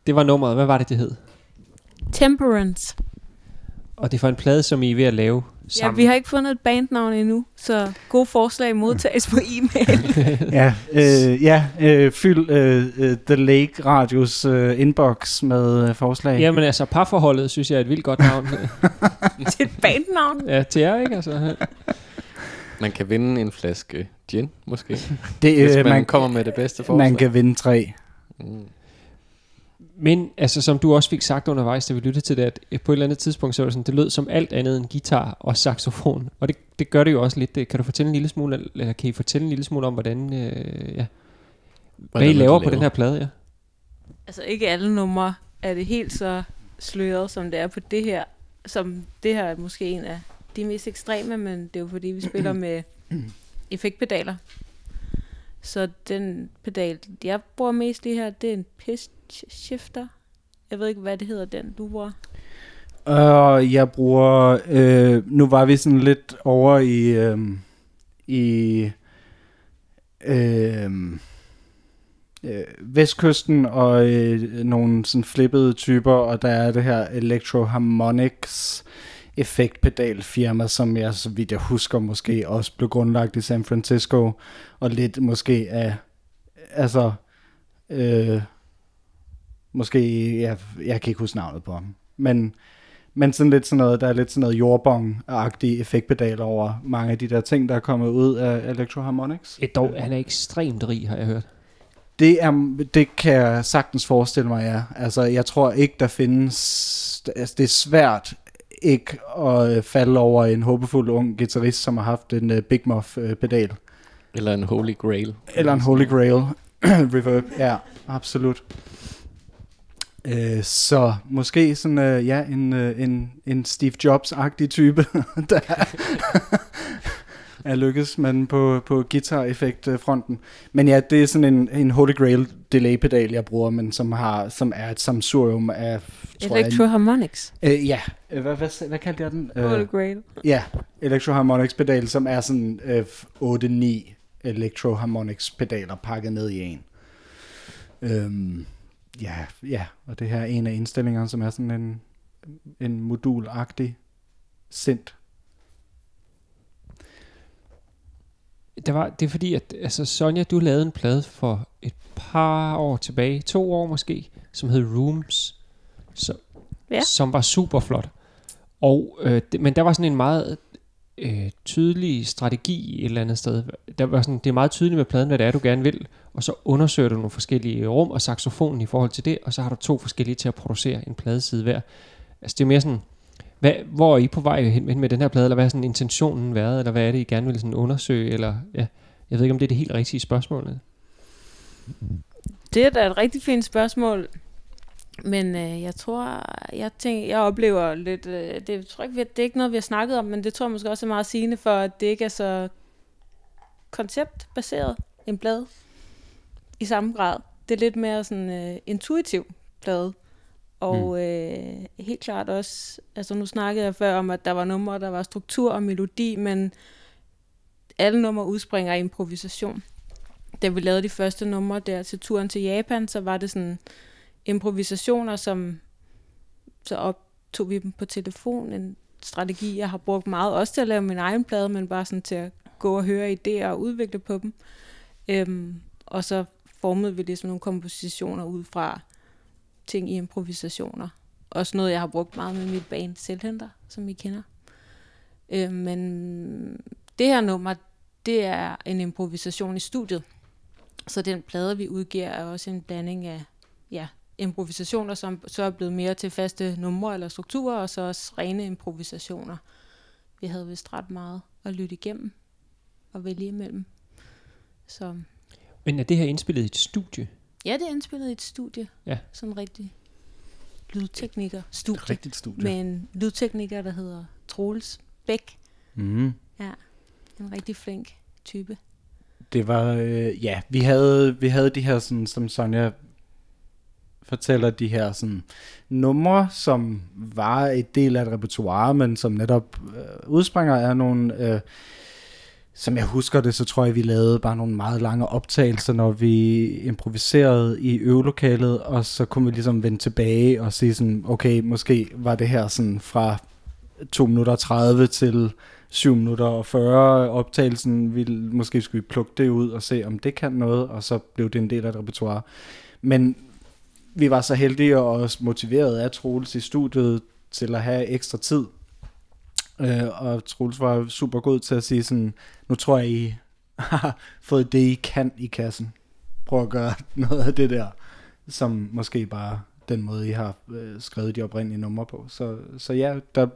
Det var nummeret. Hvad var det, det hed? Temperance. Og det er for en plade, som I er ved at lave Ja, sammen. vi har ikke fundet et bandnavn endnu, så gode forslag modtages på e-mail. Ja, øh, ja øh, fyld øh, øh, The Lake Radios øh, inbox med øh, forslag. Jamen altså, parforholdet synes jeg er et vildt godt navn. til et bandnavn. ja, til jer, ikke? Altså, Man kan vinde en flaske gin, måske. det, Hvis øh, man, man, kommer med det bedste forslag. man kan vinde tre. Mm. Men altså, som du også fik sagt undervejs, da vi lyttede til det, at på et eller andet tidspunkt, så var det sådan, det lød som alt andet end guitar og saxofon. Og det, det gør det jo også lidt. Kan du fortælle en lille smule, eller kan I fortælle en lille smule om, hvordan, øh, ja, hvad Hvordan I laver på den her plade, ja? Altså ikke alle numre er det helt så sløret, som det er på det her. Som det her er måske en af de mest ekstreme, men det er jo fordi, vi spiller med effektpedaler. Så den pedal, jeg bruger mest lige her, det er en pitch shifter. Jeg ved ikke, hvad det hedder, den du bruger. Uh, jeg bruger, øh, nu var vi sådan lidt over i, øh, i øh, øh, vestkysten og øh, nogle sådan flippede typer, og der er det her Electro Harmonics effektpedalfirma, som jeg, så vidt jeg husker, måske også blev grundlagt i San Francisco, og lidt måske af, altså, øh, måske, ja, jeg kan ikke huske navnet på ham, men men sådan lidt sådan noget, der er lidt sådan noget jordbong-agtige effektpedaler over mange af de der ting, der er kommet ud af Electro Harmonics. Et dog, han er ekstremt rig, har jeg hørt. Det, er, det kan jeg sagtens forestille mig, ja. Altså, jeg tror ikke, der findes... Altså, det er svært ikke at øh, falde over en håbefuld ung guitarist, som har haft en uh, Big Muff-pedal. Eller en Holy Grail. Eller en Holy Grail reverb. Ja, absolut. Øh, så måske sådan, øh, ja, en, øh, en, en Steve Jobs-agtig type, der er lykkes man på, på guitar-effekt-fronten. Men ja, det er sådan en, en Holy Grail delay-pedal, jeg bruger, men som, har, som er et samsurium af... tror jeg. Øh, ja, Øh, hvad, hvad, hvad kaldte jeg den? Holy Grail. Ja, Electro Harmonics pedal, som er sådan øh, 8-9 Electro Harmonics pedaler pakket ned i en. Øhm, ja, ja, og det her er en af indstillingerne, som er sådan en, en modulagtig sint. Der var, det er fordi, at altså, Sonja, du lavede en plade for et par år tilbage, to år måske, som hed Rooms, så, Ja. som var super flot. Og, øh, det, men der var sådan en meget øh, tydelig strategi et eller andet sted. Der var sådan, det er meget tydeligt med pladen, hvad det er, du gerne vil, og så undersøger du nogle forskellige rum og saxofonen i forhold til det, og så har du to forskellige til at producere en pladeside hver. Altså det er mere sådan, hvad, hvor er I på vej hen med den her plade, eller hvad har sådan intentionen været, eller hvad er det, I gerne vil sådan undersøge, eller ja, jeg ved ikke, om det er det helt rigtige spørgsmål. Det er da et rigtig fint spørgsmål. Men øh, jeg tror, jeg tænker, jeg oplever lidt, øh, det, jeg tror ikke, vi- det er ikke noget, vi har snakket om, men det tror jeg måske også er meget sigende for, at det ikke er så konceptbaseret en blad i samme grad. Det er lidt mere sådan øh, intuitiv blad. Og mm. øh, helt klart også, altså nu snakkede jeg før om, at der var numre, der var struktur og melodi, men alle numre udspringer af improvisation. Da vi lavede de første numre der til turen til Japan, så var det sådan improvisationer, som så optog vi dem på telefon. En strategi, jeg har brugt meget, også til at lave min egen plade, men bare sådan til at gå og høre idéer og udvikle på dem. Øhm, og så formede vi ligesom nogle kompositioner ud fra ting i improvisationer. Også noget, jeg har brugt meget med mit band Selvhenter, som I kender. Øhm, men det her nummer, det er en improvisation i studiet. Så den plade, vi udgiver, er også en blanding af ja, improvisationer, som så er blevet mere til faste numre eller strukturer, og så også rene improvisationer. Vi havde vist ret meget at lytte igennem og vælge imellem. Så Men er det her indspillet i et studie? ja, det er indspillet i et studie. Ja. Sådan en rigtig lydtekniker-studie. Rigtigt studie. Med en lydtekniker, der hedder Troels Bæk. Mm. En rigtig flink type. Det var, øh, ja, vi havde, vi havde de her, sådan, som Sonja fortæller, de her sådan, numre, som var et del af et repertoire, men som netop øh, udspringer af nogle øh, som jeg husker det, så tror jeg, vi lavede bare nogle meget lange optagelser, når vi improviserede i øvelokalet, og så kunne vi ligesom vende tilbage og sige sådan, okay, måske var det her sådan fra 2 minutter 30 til 7 minutter og 40 optagelsen, vi, måske skulle vi plukke det ud og se, om det kan noget, og så blev det en del af et repertoire. Men vi var så heldige og også motiveret af Troels i studiet til at have ekstra tid. Øh, og Troels var super god til at sige sådan, nu tror jeg, I har fået det, I kan i kassen. Prøv at gøre noget af det der, som måske bare den måde, I har øh, skrevet de oprindelige numre på. Så, så ja, der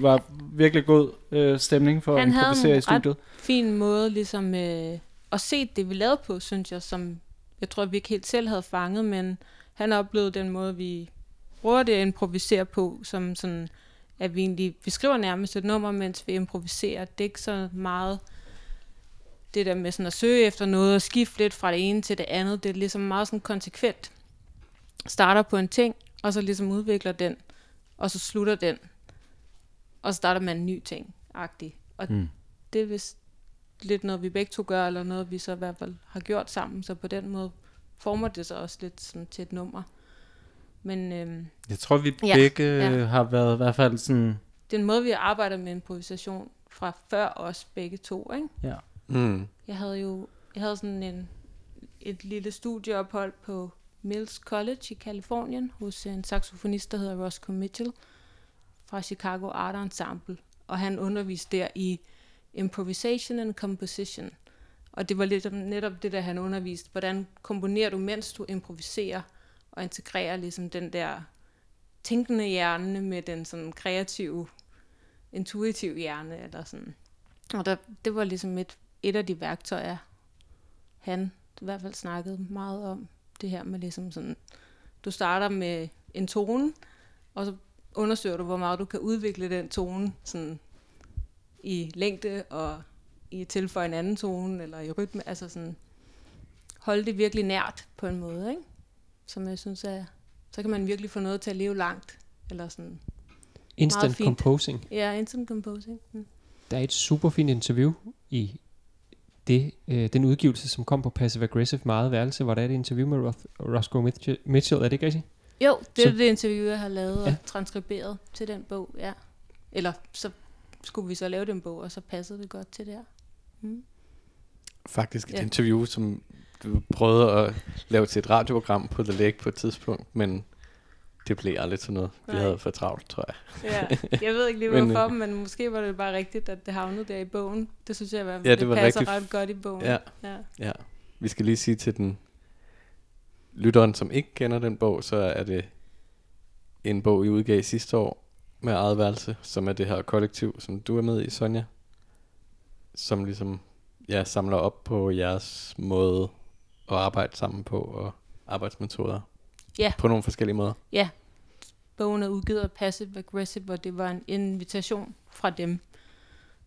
var virkelig god øh, stemning for Han at improvisere en i studiet. fin måde ligesom øh, at se det, vi lavede på, synes jeg, som jeg tror, vi ikke helt selv havde fanget, men han oplevede den måde, vi bruger det at improvisere på, som sådan, at vi egentlig, vi skriver nærmest et nummer, mens vi improviserer. Det er ikke så meget det der med sådan at søge efter noget og skifte lidt fra det ene til det andet. Det er ligesom meget sådan konsekvent. Starter på en ting, og så ligesom udvikler den, og så slutter den, og så starter man en ny ting, agtig. Og Mm. det er vist lidt noget, vi begge to gør, eller noget, vi så i hvert fald har gjort sammen, så på den måde former det sig også lidt sådan til et nummer. Men øhm, Jeg tror, vi Ja, begge ja. har været i hvert fald sådan... det er en måde, vi arbejder med improvisation fra før os begge to, ikke? Ja. Mm. Jeg havde jo jeg havde sådan en, et lille studieophold på Mills College i Kalifornien hos en saxofonist, der hedder Roscoe Mitchell fra Chicago Art Ensemble. Og han underviste der i improvisation and composition. Og det var lidt netop det, der han underviste. Hvordan komponerer du, mens du improviserer, og integrerer ligesom den der tænkende hjerne med den sådan kreative, intuitive hjerne, eller sådan. Og der, det var ligesom et, et af de værktøjer, han i hvert fald snakkede meget om. Det her med ligesom sådan, du starter med en tone, og så undersøger du, hvor meget du kan udvikle den tone sådan i længde og i tilføje en anden tone, eller i rytme. Altså sådan, holde det virkelig nært på en måde, ikke? Som jeg synes er, så kan man virkelig få noget til at leve langt. Eller sådan, Instant composing. ja, instant composing. Mm. Der er et super fint interview i det, øh, den udgivelse, som kom på Passive Aggressive meget værelse, hvor der er et interview med Roth, Roscoe Mitchell, Mitchell, er det ikke rigtigt? Jo, det er Så- det interview, jeg har lavet og Ja. transkriberet til den bog, ja. Eller så skulle vi så lave den bog, og så passede det godt til det her. Mm. Faktisk et Ja. interview, som du prøvede at lave til et radioprogram på The Lake på et tidspunkt, men det blev aldrig til noget. Vi Nej. havde for travlt, tror jeg. Ja, jeg ved ikke lige Men, hvorfor, øh, men måske var det bare rigtigt, at det havnede der i bogen. Det synes jeg i hvert fald, ja, det det, var passer rigtig ret godt i bogen. Ja. ja. Ja. Vi skal lige sige til den lytteren, som ikke kender den bog, så er det en bog, I udgav sidste år med eget værelse, som er det her kollektiv, som du er med i, Sonja, som ligesom ja, samler op på jeres måde at arbejde sammen på og arbejdsmetoder. Ja. På nogle forskellige måder. Bogen er udgivet af Passive Aggressive, og det var en invitation fra dem,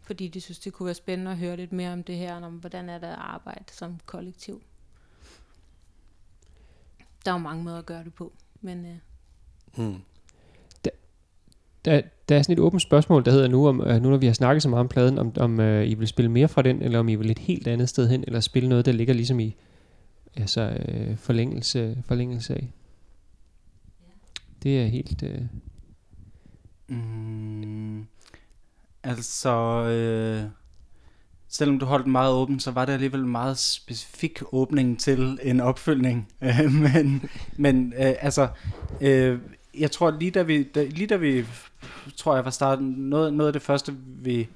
fordi de synes, det kunne være spændende at høre lidt mere om det her, om hvordan er det at arbejde som kollektiv. Der er jo mange måder at gøre det på, men øh, Mm. Der, der er sådan et åbent spørgsmål, der hedder nu, om, øh, nu når vi har snakket så meget om pladen, om, om øh, I vil spille mere fra den, eller om I vil et helt andet sted hen, eller spille noget, der ligger ligesom i altså, øh, forlængelse, forlængelse af. Det er helt... Øh, Mm, altså, øh, selvom du holdt den meget åben, så var det alligevel en meget specifik åbning til en opfølgning. Øh, men men øh, altså, øh, jeg tror lige da vi, da, lige da vi, tror jeg var starten, noget, noget af det første vi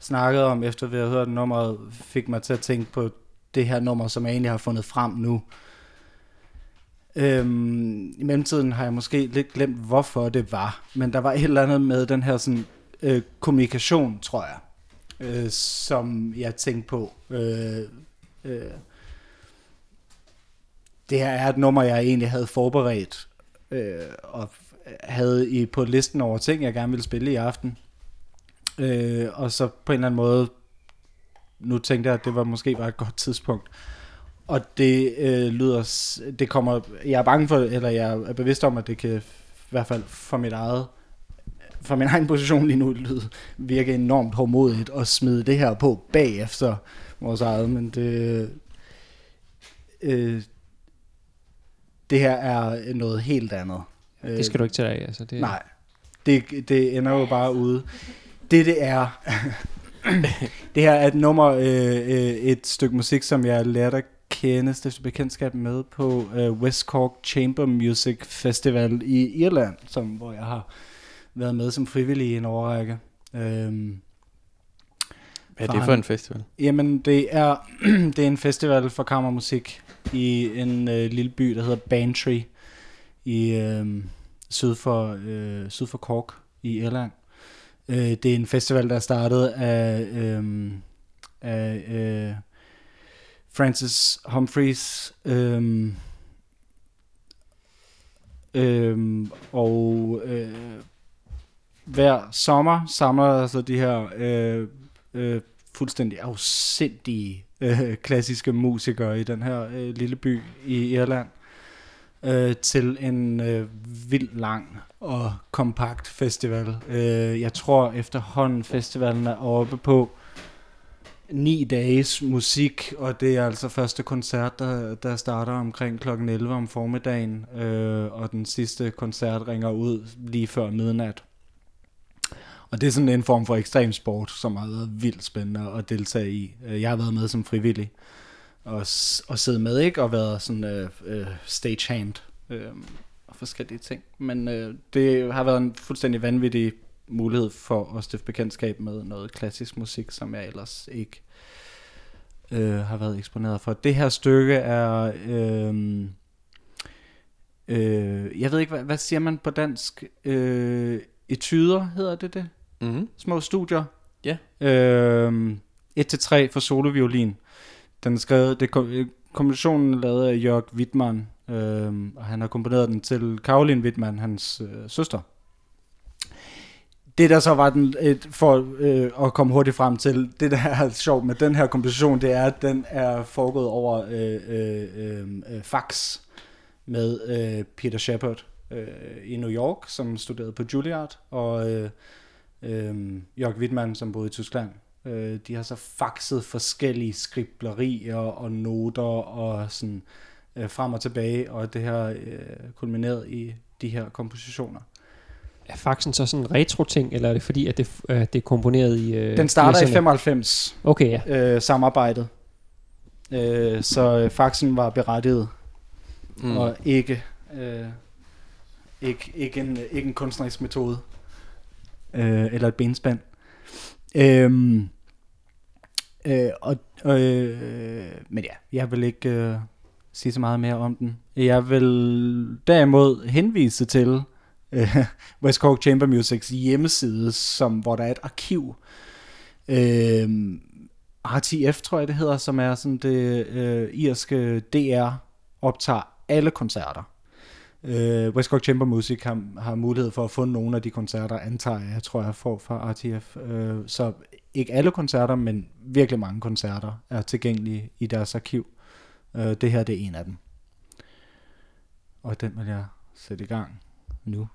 snakkede om, efter vi havde hørt nummeret, fik mig til at tænke på det her nummer, som jeg egentlig har fundet frem nu. Øhm, I mellemtiden har jeg måske lidt glemt, hvorfor det var. Men der var et eller andet med den her sådan, øh, kommunikation, tror jeg, øh, som jeg tænkte på. Øh, øh, det her er et nummer, jeg egentlig havde forberedt, øh, og havde i, på listen over ting, jeg gerne ville spille i aften. Øh, og så på en eller anden måde, nu tænkte jeg, at det var måske var et godt tidspunkt. Og det øh, lyder, det kommer, jeg er bange for, eller jeg er bevidst om, at det kan, i hvert fald for mit eget, fra min egen position lige nu lyde, virke enormt hårdmodigt at smide det her på bagefter vores eget, men det, øh, det her er noget helt andet. Det skal du ikke tage dig af. Altså, det, Nej, det, det ender jo bare ude. Det det er, det her er et nummer, øh, øh, et stykke musik, som jeg lærte at kende, stifte bekendtskab med på øh, West Cork Chamber Music Festival i Irland, som, hvor jeg har været med som frivillig i en overrække. Øhm, Hvad er det for en festival? Jamen, det er, det er en festival for kammermusik i en øh, lille by, der hedder Bantry, i øh, syd, for, øh, syd for Cork i Irland. Øh, det er en festival, der er startet af, øh, af øh, Francis Humphreys, øh, øh, og øh, hver sommer samler altså de her øh, øh, fuldstændig afsindige øh, klassiske musikere i den her øh, lille by i Irland øh, til en øh, vild lang og kompakt festival. Øh, jeg tror efterhånden festivalen er oppe på ni dages musik, og det er altså første koncert, der, der starter omkring kl. 11 om formiddagen, øh, og den sidste koncert ringer ud lige før midnat. Og det er sådan en form for ekstrem sport, som har været vildt spændende at deltage i. Øh, jeg har været med som frivillig og, og siddet med, ikke? Og været sådan øh, øh, stagehand øh, og forskellige ting. Men øh, det har været en fuldstændig vanvittig mulighed for at stifte bekendtskab med noget klassisk musik, som jeg ellers ikke øh, har været eksponeret for. Det her stykke er... Øh, øh, jeg ved ikke, hvad, hvad siger man på dansk? Øh, etyder hedder det det? Mm-hmm. små studier. Ja. Øhm, 1-3 for soloviolin. Den er skrevet, det kom- øh, kompositionen er lavet af Jørg Wittmann, øhm, og han har komponeret den til Caroline Wittmann, hans øh, søster. Det der så var den, et, for øh, at komme hurtigt frem til, det der er sjovt med den her komposition, det er, at den er foregået over øh, øh, øh, øh, fax med øh, Peter Shepard øh, i New York, som studerede på Juilliard, og øh, øh, Jørg Wittmann, som boede i Tyskland. Øh, de har så faxet forskellige skriblerier og noter og sådan øh, frem og tilbage, og det har øh, kulmineret i de her kompositioner. Er faxen så sådan en retro-ting, eller er det fordi, at det, øh, det er komponeret i øh, Den starter i 80'erne? 95, Okay, ja. øh, samarbejdet. Øh, så faxen var berettiget. Mm. og ikke, øh, ikke, ikke, en, ikke en kunstnerisk metode, øh, eller et benspænd. Øhm, øh, og, øh, men ja, jeg vil ikke øh, sige så meget mere om den. Jeg vil derimod henvise til øh, West Cork Chamber Musics hjemmeside, som, hvor der er et arkiv. Øh, RTF, tror jeg det hedder, som er sådan det øh, irske DR, optager alle koncerter. Øh, Westcock Chamber Music har, har mulighed for at få nogle af de koncerter, antager jeg, tror jeg, får fra RTF. Øh, så ikke alle koncerter, men virkelig mange koncerter er tilgængelige i deres arkiv. Øh, det her det er en af dem. Og den vil jeg sætte i gang nu.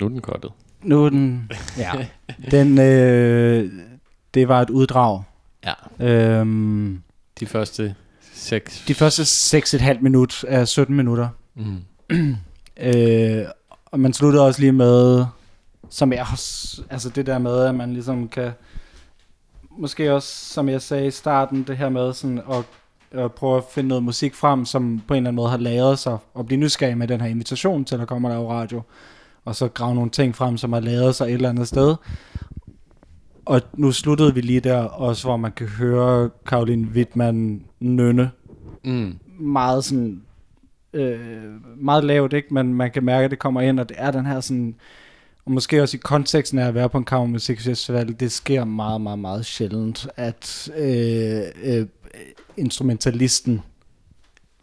Nu er den kottet. Nu er den... Ja. Den, øh, det var et uddrag. Ja. Øhm, De første seks... de første 6,5 minut er 17 minutter. Mm. Øh, og man slutter også lige med, som jeg også, altså det der med, at man ligesom kan, måske også, som jeg sagde i starten, det her med sådan at, at prøve at finde noget musik frem, som på en eller anden måde har lavet sig, og blive nysgerrig med den her invitation til at komme og lave radio, og så grave nogle ting frem, som har lavet sig et eller andet sted. Og nu sluttede vi lige der, også hvor man kan høre Karoline Wittmann nynne Mm. meget sådan øh, meget lavt, ikke? Men man kan mærke, at det kommer ind, og det er den her sådan, og måske også i konteksten af at være på en kammermusikfestival, det sker meget, meget, meget sjældent, at øh, øh, instrumentalisten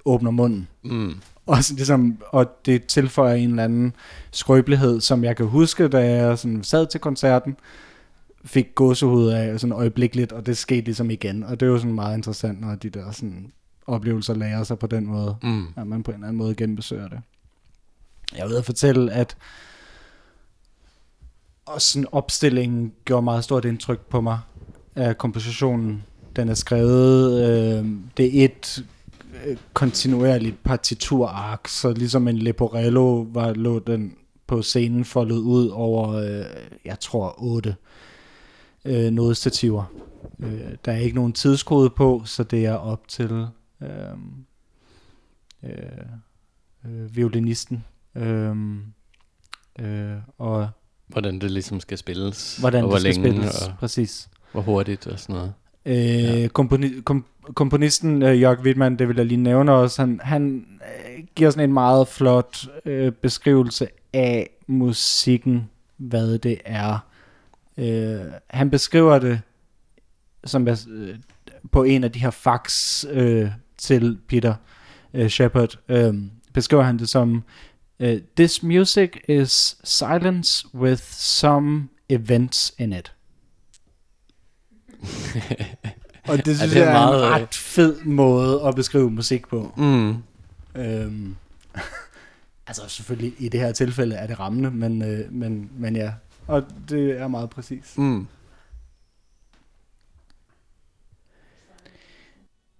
åbner munden. Mm. Og, sådan, ligesom, og det tilføjer en eller anden skrøbelighed, som jeg kan huske, da jeg sådan sad til koncerten, fik gåsehud af sådan øjeblikkeligt, og det skete ligesom igen. Og det er jo sådan meget interessant, når de der sådan oplevelser lærer sig på den måde, Mm. at man på en eller anden måde genbesøger det. Jeg ude at fortælle, at også sådan opstillingen gjorde meget stort indtryk på mig af kompositionen. Den er skrevet, øh, det er et øh, kontinuerligt partiturark, så ligesom en Leporello var lå den på scenen foldet ud over, øh, jeg tror, otte øh, nodestativer. Øh, der er ikke nogen tidskode på, så det er op til øh, øh, øh, violinisten. Øh, øh, og Hvordan det ligesom skal spilles. hvordan og hvor det skal længe, spilles. og Præcis. hvor hurtigt og sådan noget. Øh, Ja. komponi- kom- komponisten øh, Jørg Wittmann, det vil jeg lige nævne også, han, han øh, giver sådan en meget flot øh, beskrivelse af musikken, hvad det er. Øh, han beskriver det som øh, på en af de her fax øh, til Peter øh, Shepard, øh, beskriver han det som øh, This music is silence with some events in it. Og det synes det er jeg er meget, en øh, ret fed måde at beskrive musik på. Mm. Øhm, altså selvfølgelig i det her tilfælde er det rammende, men, øh, men, men ja. Og det er meget præcis. Mm.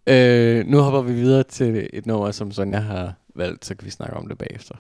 Øh, nu hopper vi videre til et nummer, som Sonja har valgt, så kan vi snakke om det bagefter.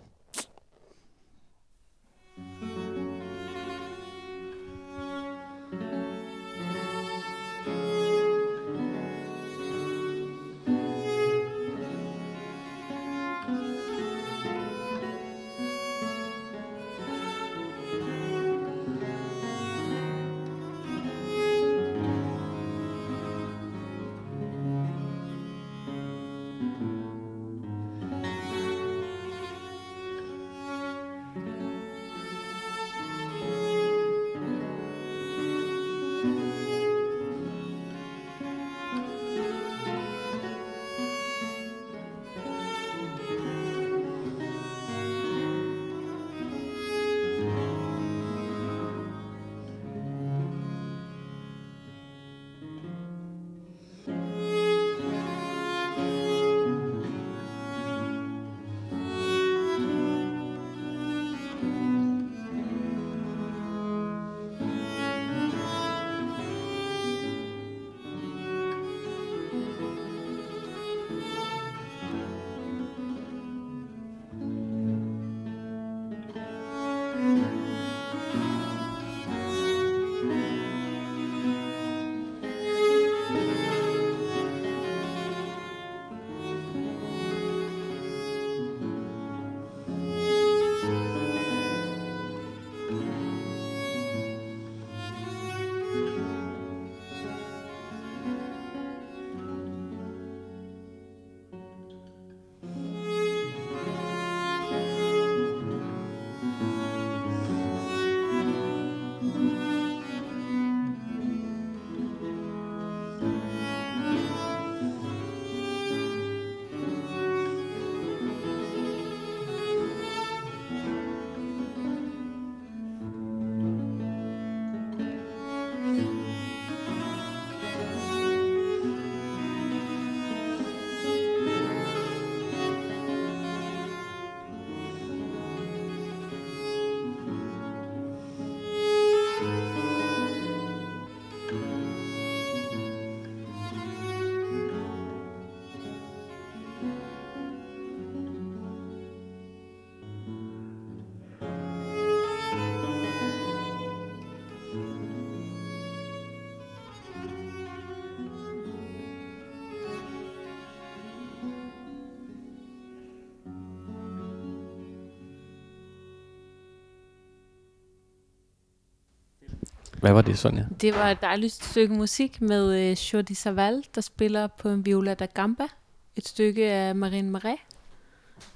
Hvad var det, Sonja? Det var et dejligt stykke musik med øh, Jordi Savall, der spiller på en viola da gamba. Et stykke af Marine Marais.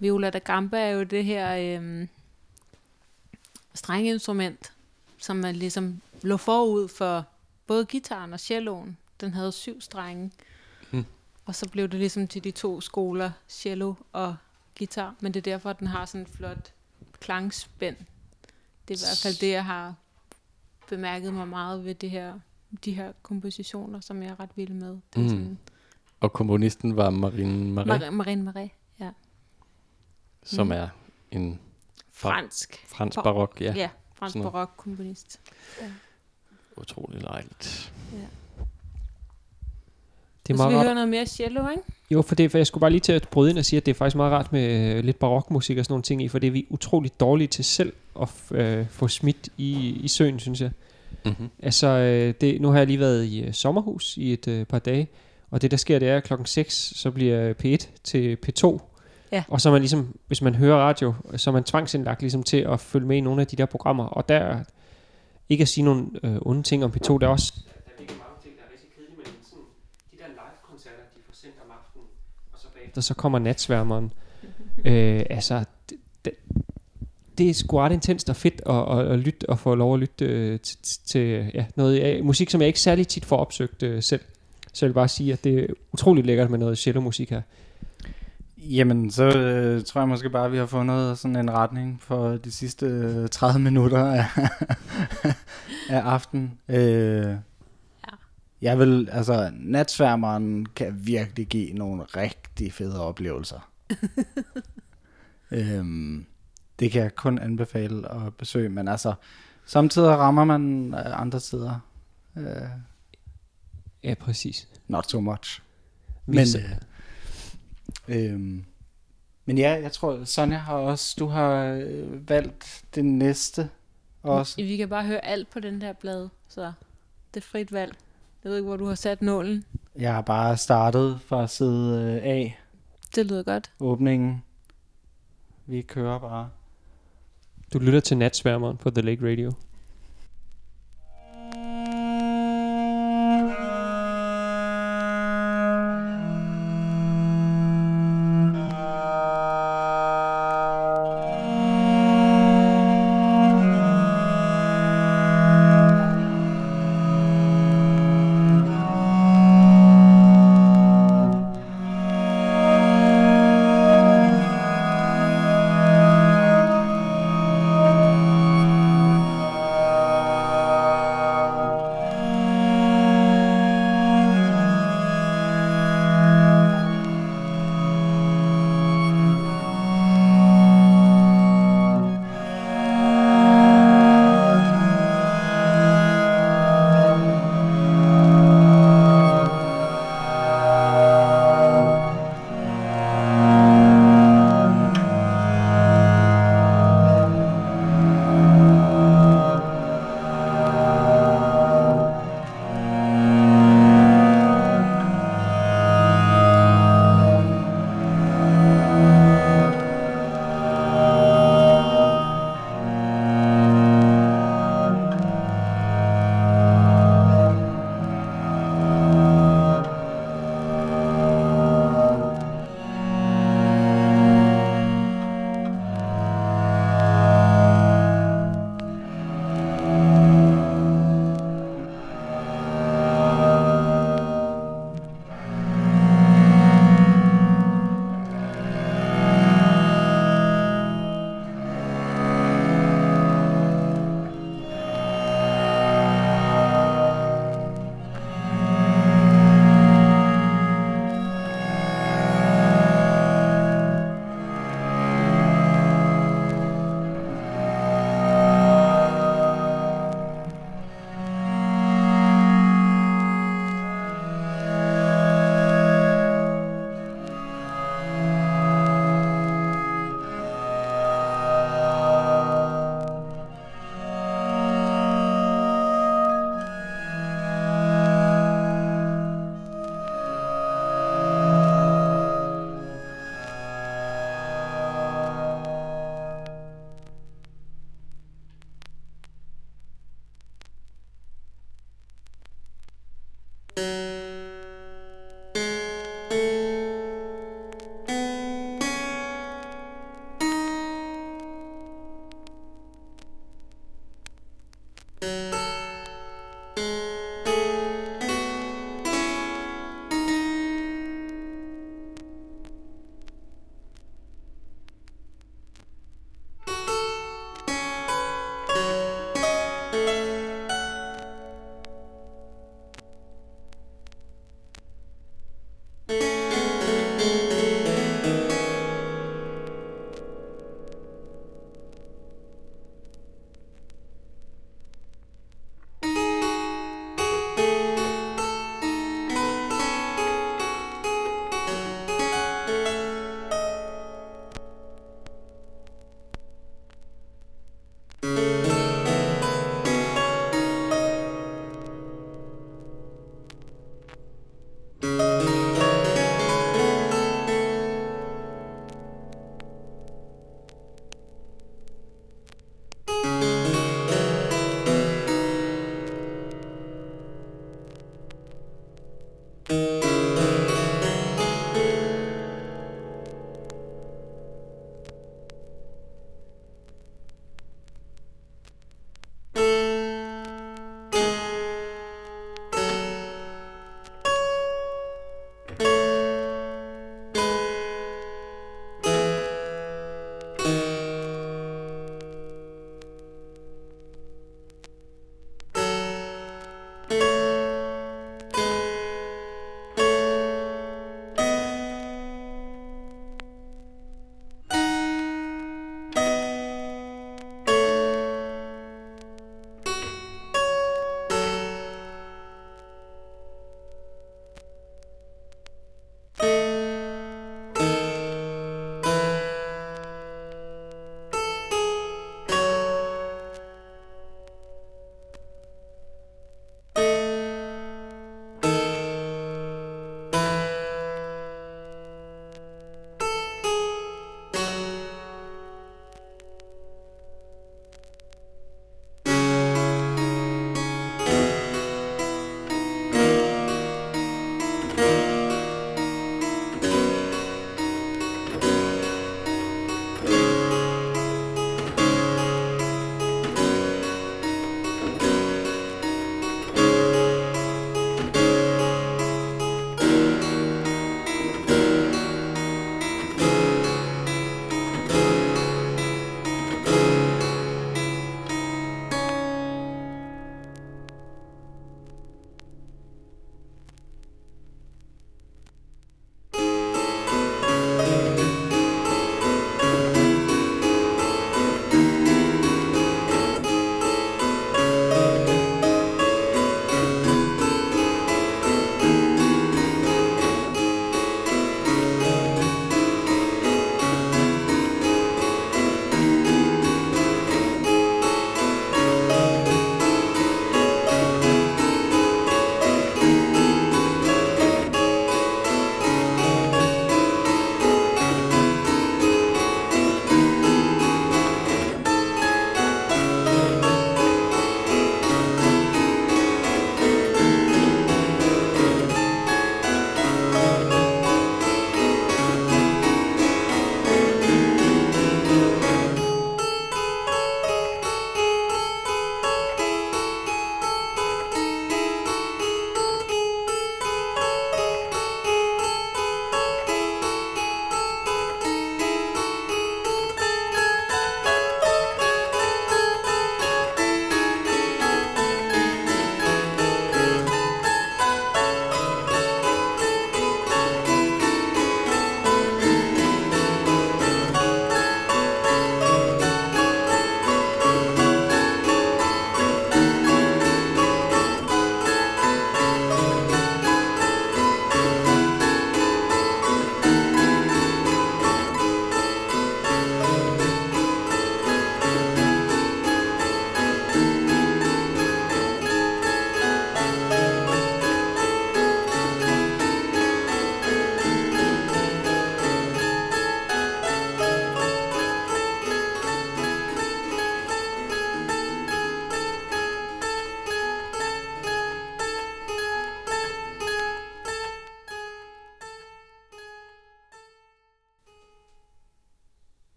Viola da gamba er jo det her øh, strengeinstrument, som man ligesom lå forud for både gitaren og celloen. Den havde syv strenge. Hmm. Og så blev det ligesom til de to skoler, cello og guitar. Men det er derfor, at den har sådan en flot klangspænd. Det er i hvert fald det, jeg har bemærket mig meget ved det her, de her kompositioner, som jeg er ret vild med. Det Mm. sådan Og komponisten var Marine Marais, Mar- Marine Marais, ja. som Mm. er en Fransk. fransk Bar- barok. Ja, Ja, ja. ja fransk barok komponist. utrolig lejligt. Det er Så skal meget vi rart. høre noget mere cello, ikke? Jo, for, det, for jeg skulle bare lige til at bryde ind og sige, at det er faktisk meget rart med øh, lidt barokmusik og sådan nogle ting i, for det er vi utroligt dårlige til selv at f- øh, få smidt i, i søen, synes jeg. Mm-hmm. Altså, øh, det, nu har jeg lige været i øh, sommerhus i et øh, par dage, og det der sker, det er, at klokken 6, så bliver P1 til P2. Ja. Og så er man ligesom, hvis man hører radio, så er man tvangsindlagt ligesom til at følge med i nogle af de der programmer. Og der, ikke at sige nogle øh, onde ting om P2, der er også... Der er virkelig mange ting, der er rigtig kedelige, men sådan, de der live-koncerter, de får sendt om aftenen, og så kommer natsværmeren. øh, altså, det, det, det er sgu ret intenst og fedt at, at, at lytte og få lov at lytte øh, til, til ja, noget ja, musik, som jeg ikke særlig tit får opsøgt øh, selv. Så jeg vil bare sige, at det er utroligt lækkert med noget cello-musik her. Jamen, så øh, tror jeg måske bare, at vi har fundet sådan en retning for de sidste øh, 30 minutter af, af aften. Øh. Jeg vil, altså, natsværmeren kan virkelig give nogle rigtig fede oplevelser. øhm, det kan jeg kun anbefale at besøge, men altså, samtidig rammer man øh, andre sider. Øh, Ja, præcis. not so much. Men, s- øh, øhm, men ja, jeg tror, Sonja har også, du har øh, valgt det næste også. Vi kan bare høre alt på den der blad, så det er frit valg. Jeg ved ikke, hvor du har sat nålen. Jeg har bare startet fra side øh, A, Det lyder godt. åbningen. Vi kører bare. Du lytter til natsværmeren på The Lake Radio.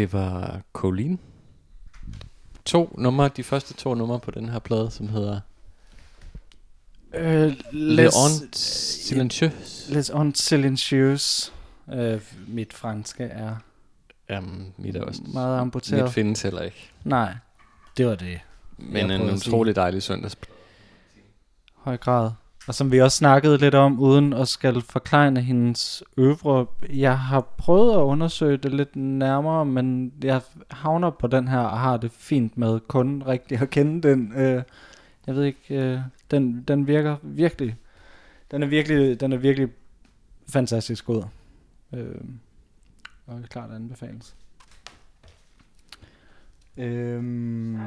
Det var Colleen. To numre, de første to numre på den her plade, som hedder Øh, Le On Silencieux. Les on silencieux. Øh, mit franske er Jamen, mit er også... meget amputeret. Mit findes heller ikke. Nej, det var det. Men en utrolig dejlig søndags. høj grad. Og som vi også snakkede lidt om, uden at skal forklare hendes øvre, jeg har prøvet at undersøge det lidt nærmere, men jeg havner på den her og har det fint med kun rigtig at kende den. Øh, jeg ved ikke, øh, den, den virker virkelig, den er virkelig, den er virkelig fantastisk god. Øh, og klart anbefales. Øhm,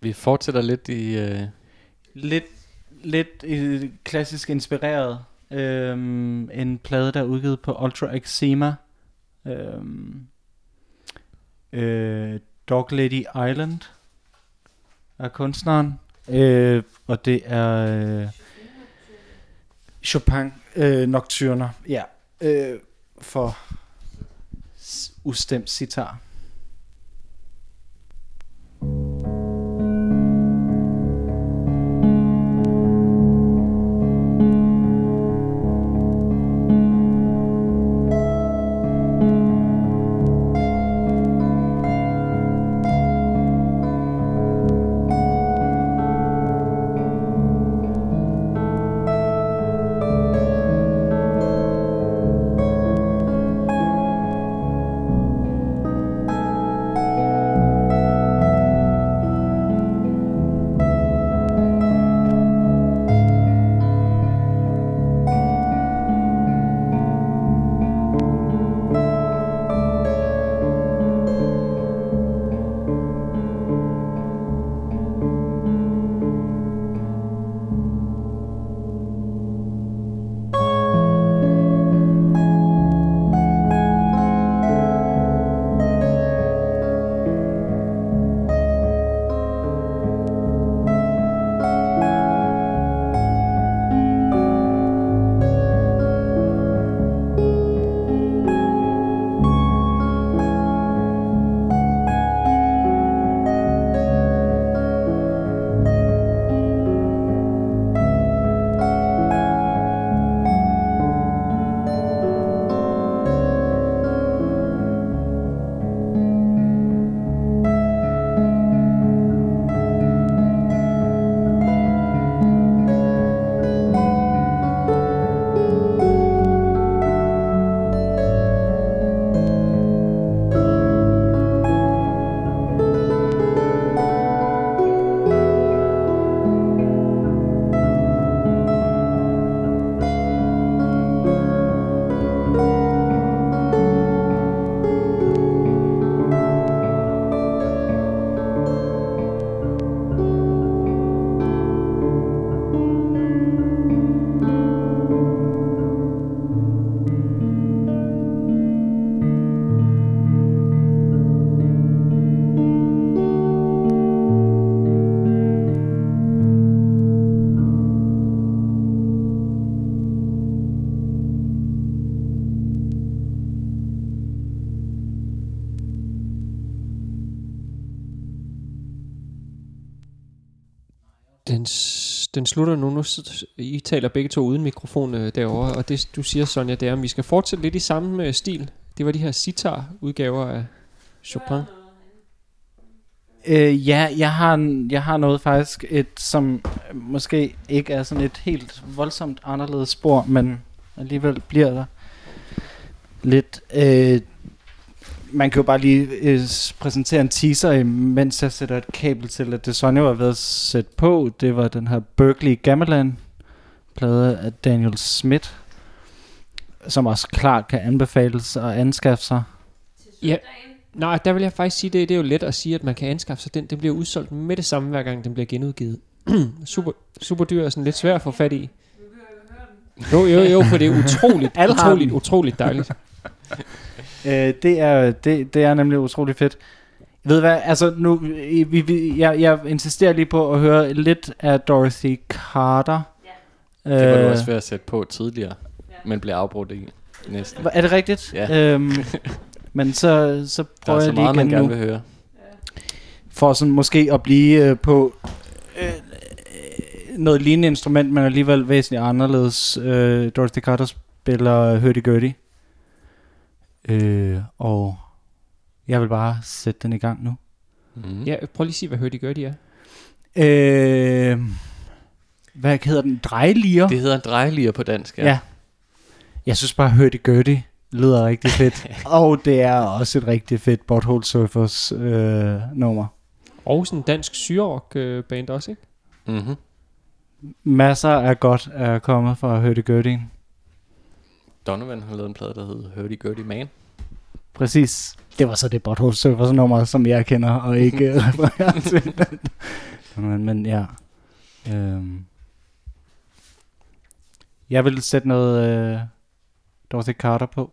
Vi fortsætter lidt i... Øh, lidt, lidt øh, klassisk inspireret. Øhm, en plade, der er udgivet på Ultra Eczema. Øhm, øh, Dog Lady Island er kunstneren. Øh, og det er øh, Chopin øh, Nocturner. Ja, øh, for ustemt sitar. Den slutter nu. nu I taler begge to uden mikrofon øh, derovre, og det du siger, Sonja, det er, at vi skal fortsætte lidt i samme øh, stil. Det var de her sitar-udgaver af Chopin. Øh, ja, jeg har, jeg har noget faktisk, et, som øh, måske ikke er sådan et helt voldsomt anderledes spor, men alligevel bliver der lidt... Øh, man kan jo bare lige øh, præsentere en teaser, mens jeg sætter et kabel til, at det Sonja var ved at sætte på. Det var den her Berkeley Gamelan plade af Daniel Smith, som også klart kan anbefales at anskaffe sig. Ja, nej, der vil jeg faktisk sige, det, det er jo let at sige, at man kan anskaffe sig den. Den bliver udsolgt med det samme, hver gang den bliver genudgivet. super, super dyr og sådan lidt svær at få fat i. Jo, jo, jo, for det er utroligt, utroligt, utroligt dejligt. Øh, det, er, det, det er nemlig utrolig fedt. Ved hvad, altså nu, vi, vi, jeg, jeg insisterer lige på at høre lidt af Dorothy Carter. Ja. det var du også ved at sætte på tidligere, men blev afbrudt i næsten. Er det rigtigt? Ja. Øhm, Men så, så Der prøver er så jeg lige meget, man igen gerne nu. vil høre. For sådan måske at blive øh, på øh, noget lignende instrument, men alligevel væsentligt anderledes. Øh, Dorothy Carter spiller hurdy-gurdy. Øh, og jeg vil bare sætte den i gang nu. Mm. Ja, prøv lige at sige, hvad gør, de er. Øh, hvad hedder den? Drejlier? Det hedder en drejelier på dansk, ja. Ja. Jeg synes bare, hurdy-gurdy lyder rigtig fedt. og det er også et rigtig fedt Butthole Surfers øh, nummer. Og sådan en dansk syrock øh, band også, ikke? Mm-hmm. Masser af godt er kommet fra hurdy-gurdy. Donovan har lavet en plade, der hedder Hurdy Gurdy Man. Præcis. Det var så det Butthole Surfers nummer, som jeg kender, og ikke øh, refererer til. men, men ja. Øhm. Jeg vil sætte noget øh, Dorothy Carter på.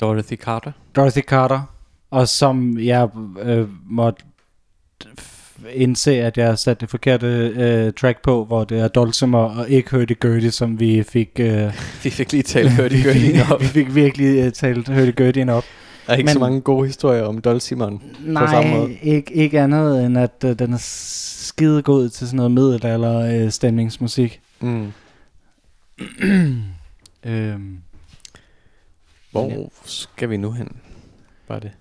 Dorothy Carter. Dorothy Carter, og som jeg øh, måtte indse, at jeg satte det forkerte øh, track på, hvor det er Dulcimer og ikke Hurdy Gurdy, som vi fik... Øh, Vi fik lige talt Hurdy Gurdy op. vi fik virkelig øh, talt Hurdy Gurdy op. Der er ikke Men- så mange gode historier om Dulcimeren på samme måde. Nej, ikke, ikke andet end, at øh, den er skide god til sådan noget middelalder øh, stemningsmusik. Mm. Øhm, Hvor skal vi nu hen? Var det?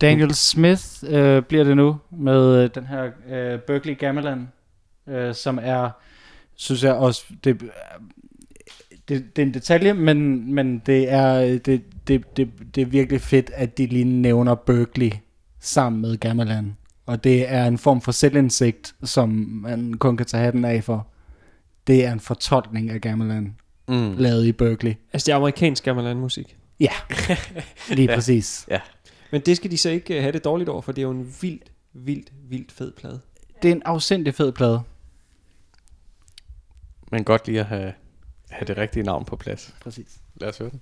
Daniel Smith øh, bliver det nu med øh, den her øh, Berkeley Gamelan, øh, som er, synes jeg også, det, øh, det, det er en detalje, men, men det, er, det, det, det, det er virkelig fedt, at de lige nævner Berkeley sammen med Gamelan. Og det er en form for selvindsigt, som man kun kan tage hatten af for. Det er en fortolkning af Gamelan, Mm. lavet i Berkeley. Altså det er amerikansk gammel musik. Ja, lige Ja. præcis. Men det skal de så ikke øh, have det dårligt over, for det er jo en vildt, vildt, vildt fed plade. Det er en afsindig fed plade. Men godt lige at have, have det rigtige navn på plads. Præcis. Lad os høre den.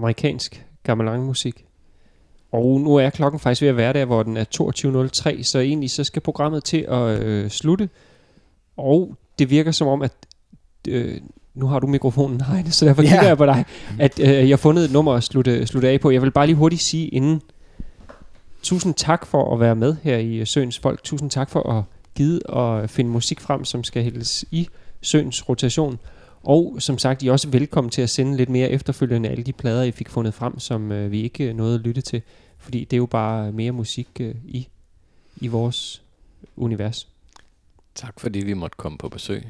Amerikansk gamelan musik. Og nu er klokken faktisk ved at være der, hvor den er 22.03, så egentlig så skal programmet til at øh, slutte. Og det virker som om, at øh, nu har du mikrofonen, Heine, så derfor Ja. kigger jeg på dig, at øh, jeg har fundet et nummer at slutte, slutte af på. Jeg vil bare lige hurtigt sige inden, tusind tak for at være med her i Søens Folk. Tusind tak for at give og finde musik frem, som skal hældes i Søens rotation. Og som sagt, I er også velkommen til at sende lidt mere efterfølgende af alle de plader, I fik fundet frem, som øh, vi ikke nåede at lytte til. Fordi det er jo bare mere musik øh, i, i vores univers. Tak fordi vi måtte komme på besøg.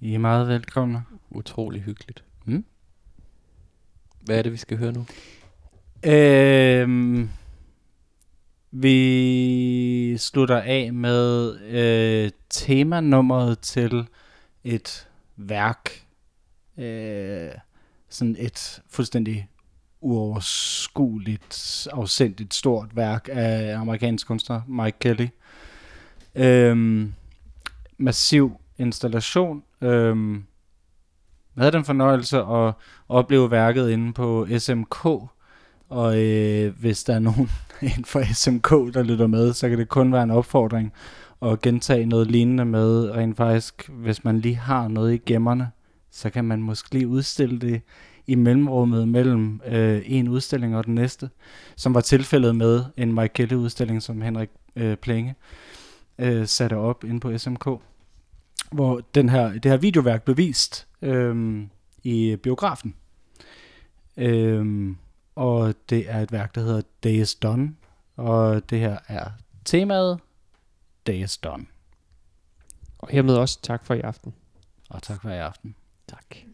I er meget velkomne. Utrolig hyggeligt. Mm. Hvad er det, vi skal høre nu? Øhm, vi slutter af med øh, temanummeret til et værk. Øh, sådan et fuldstændig uoverskueligt, afsendigt stort værk af amerikansk kunstner Mike Kelly. Øhm, massiv installation. Øhm, jeg havde den fornøjelse at opleve værket inde på SMK, og øh, hvis der er nogen inden for SMK, der lytter med, så kan det kun være en opfordring at gentage noget lignende med rent faktisk, hvis man lige har noget i gemmerne, så kan man måske lige udstille det i mellemrummet mellem øh, en udstilling og den næste, som var tilfældet med en Mike Kelly-udstilling, som Henrik øh, Plenge øh, satte op inde på SMK, hvor den her, det her videoværk blev vist øh, i biografen. Øhm, og det er et værk, der hedder Day is Done, og det her er temaet Day is Done. Og hermed også tak for i aften. Og tak for i aften. Tak.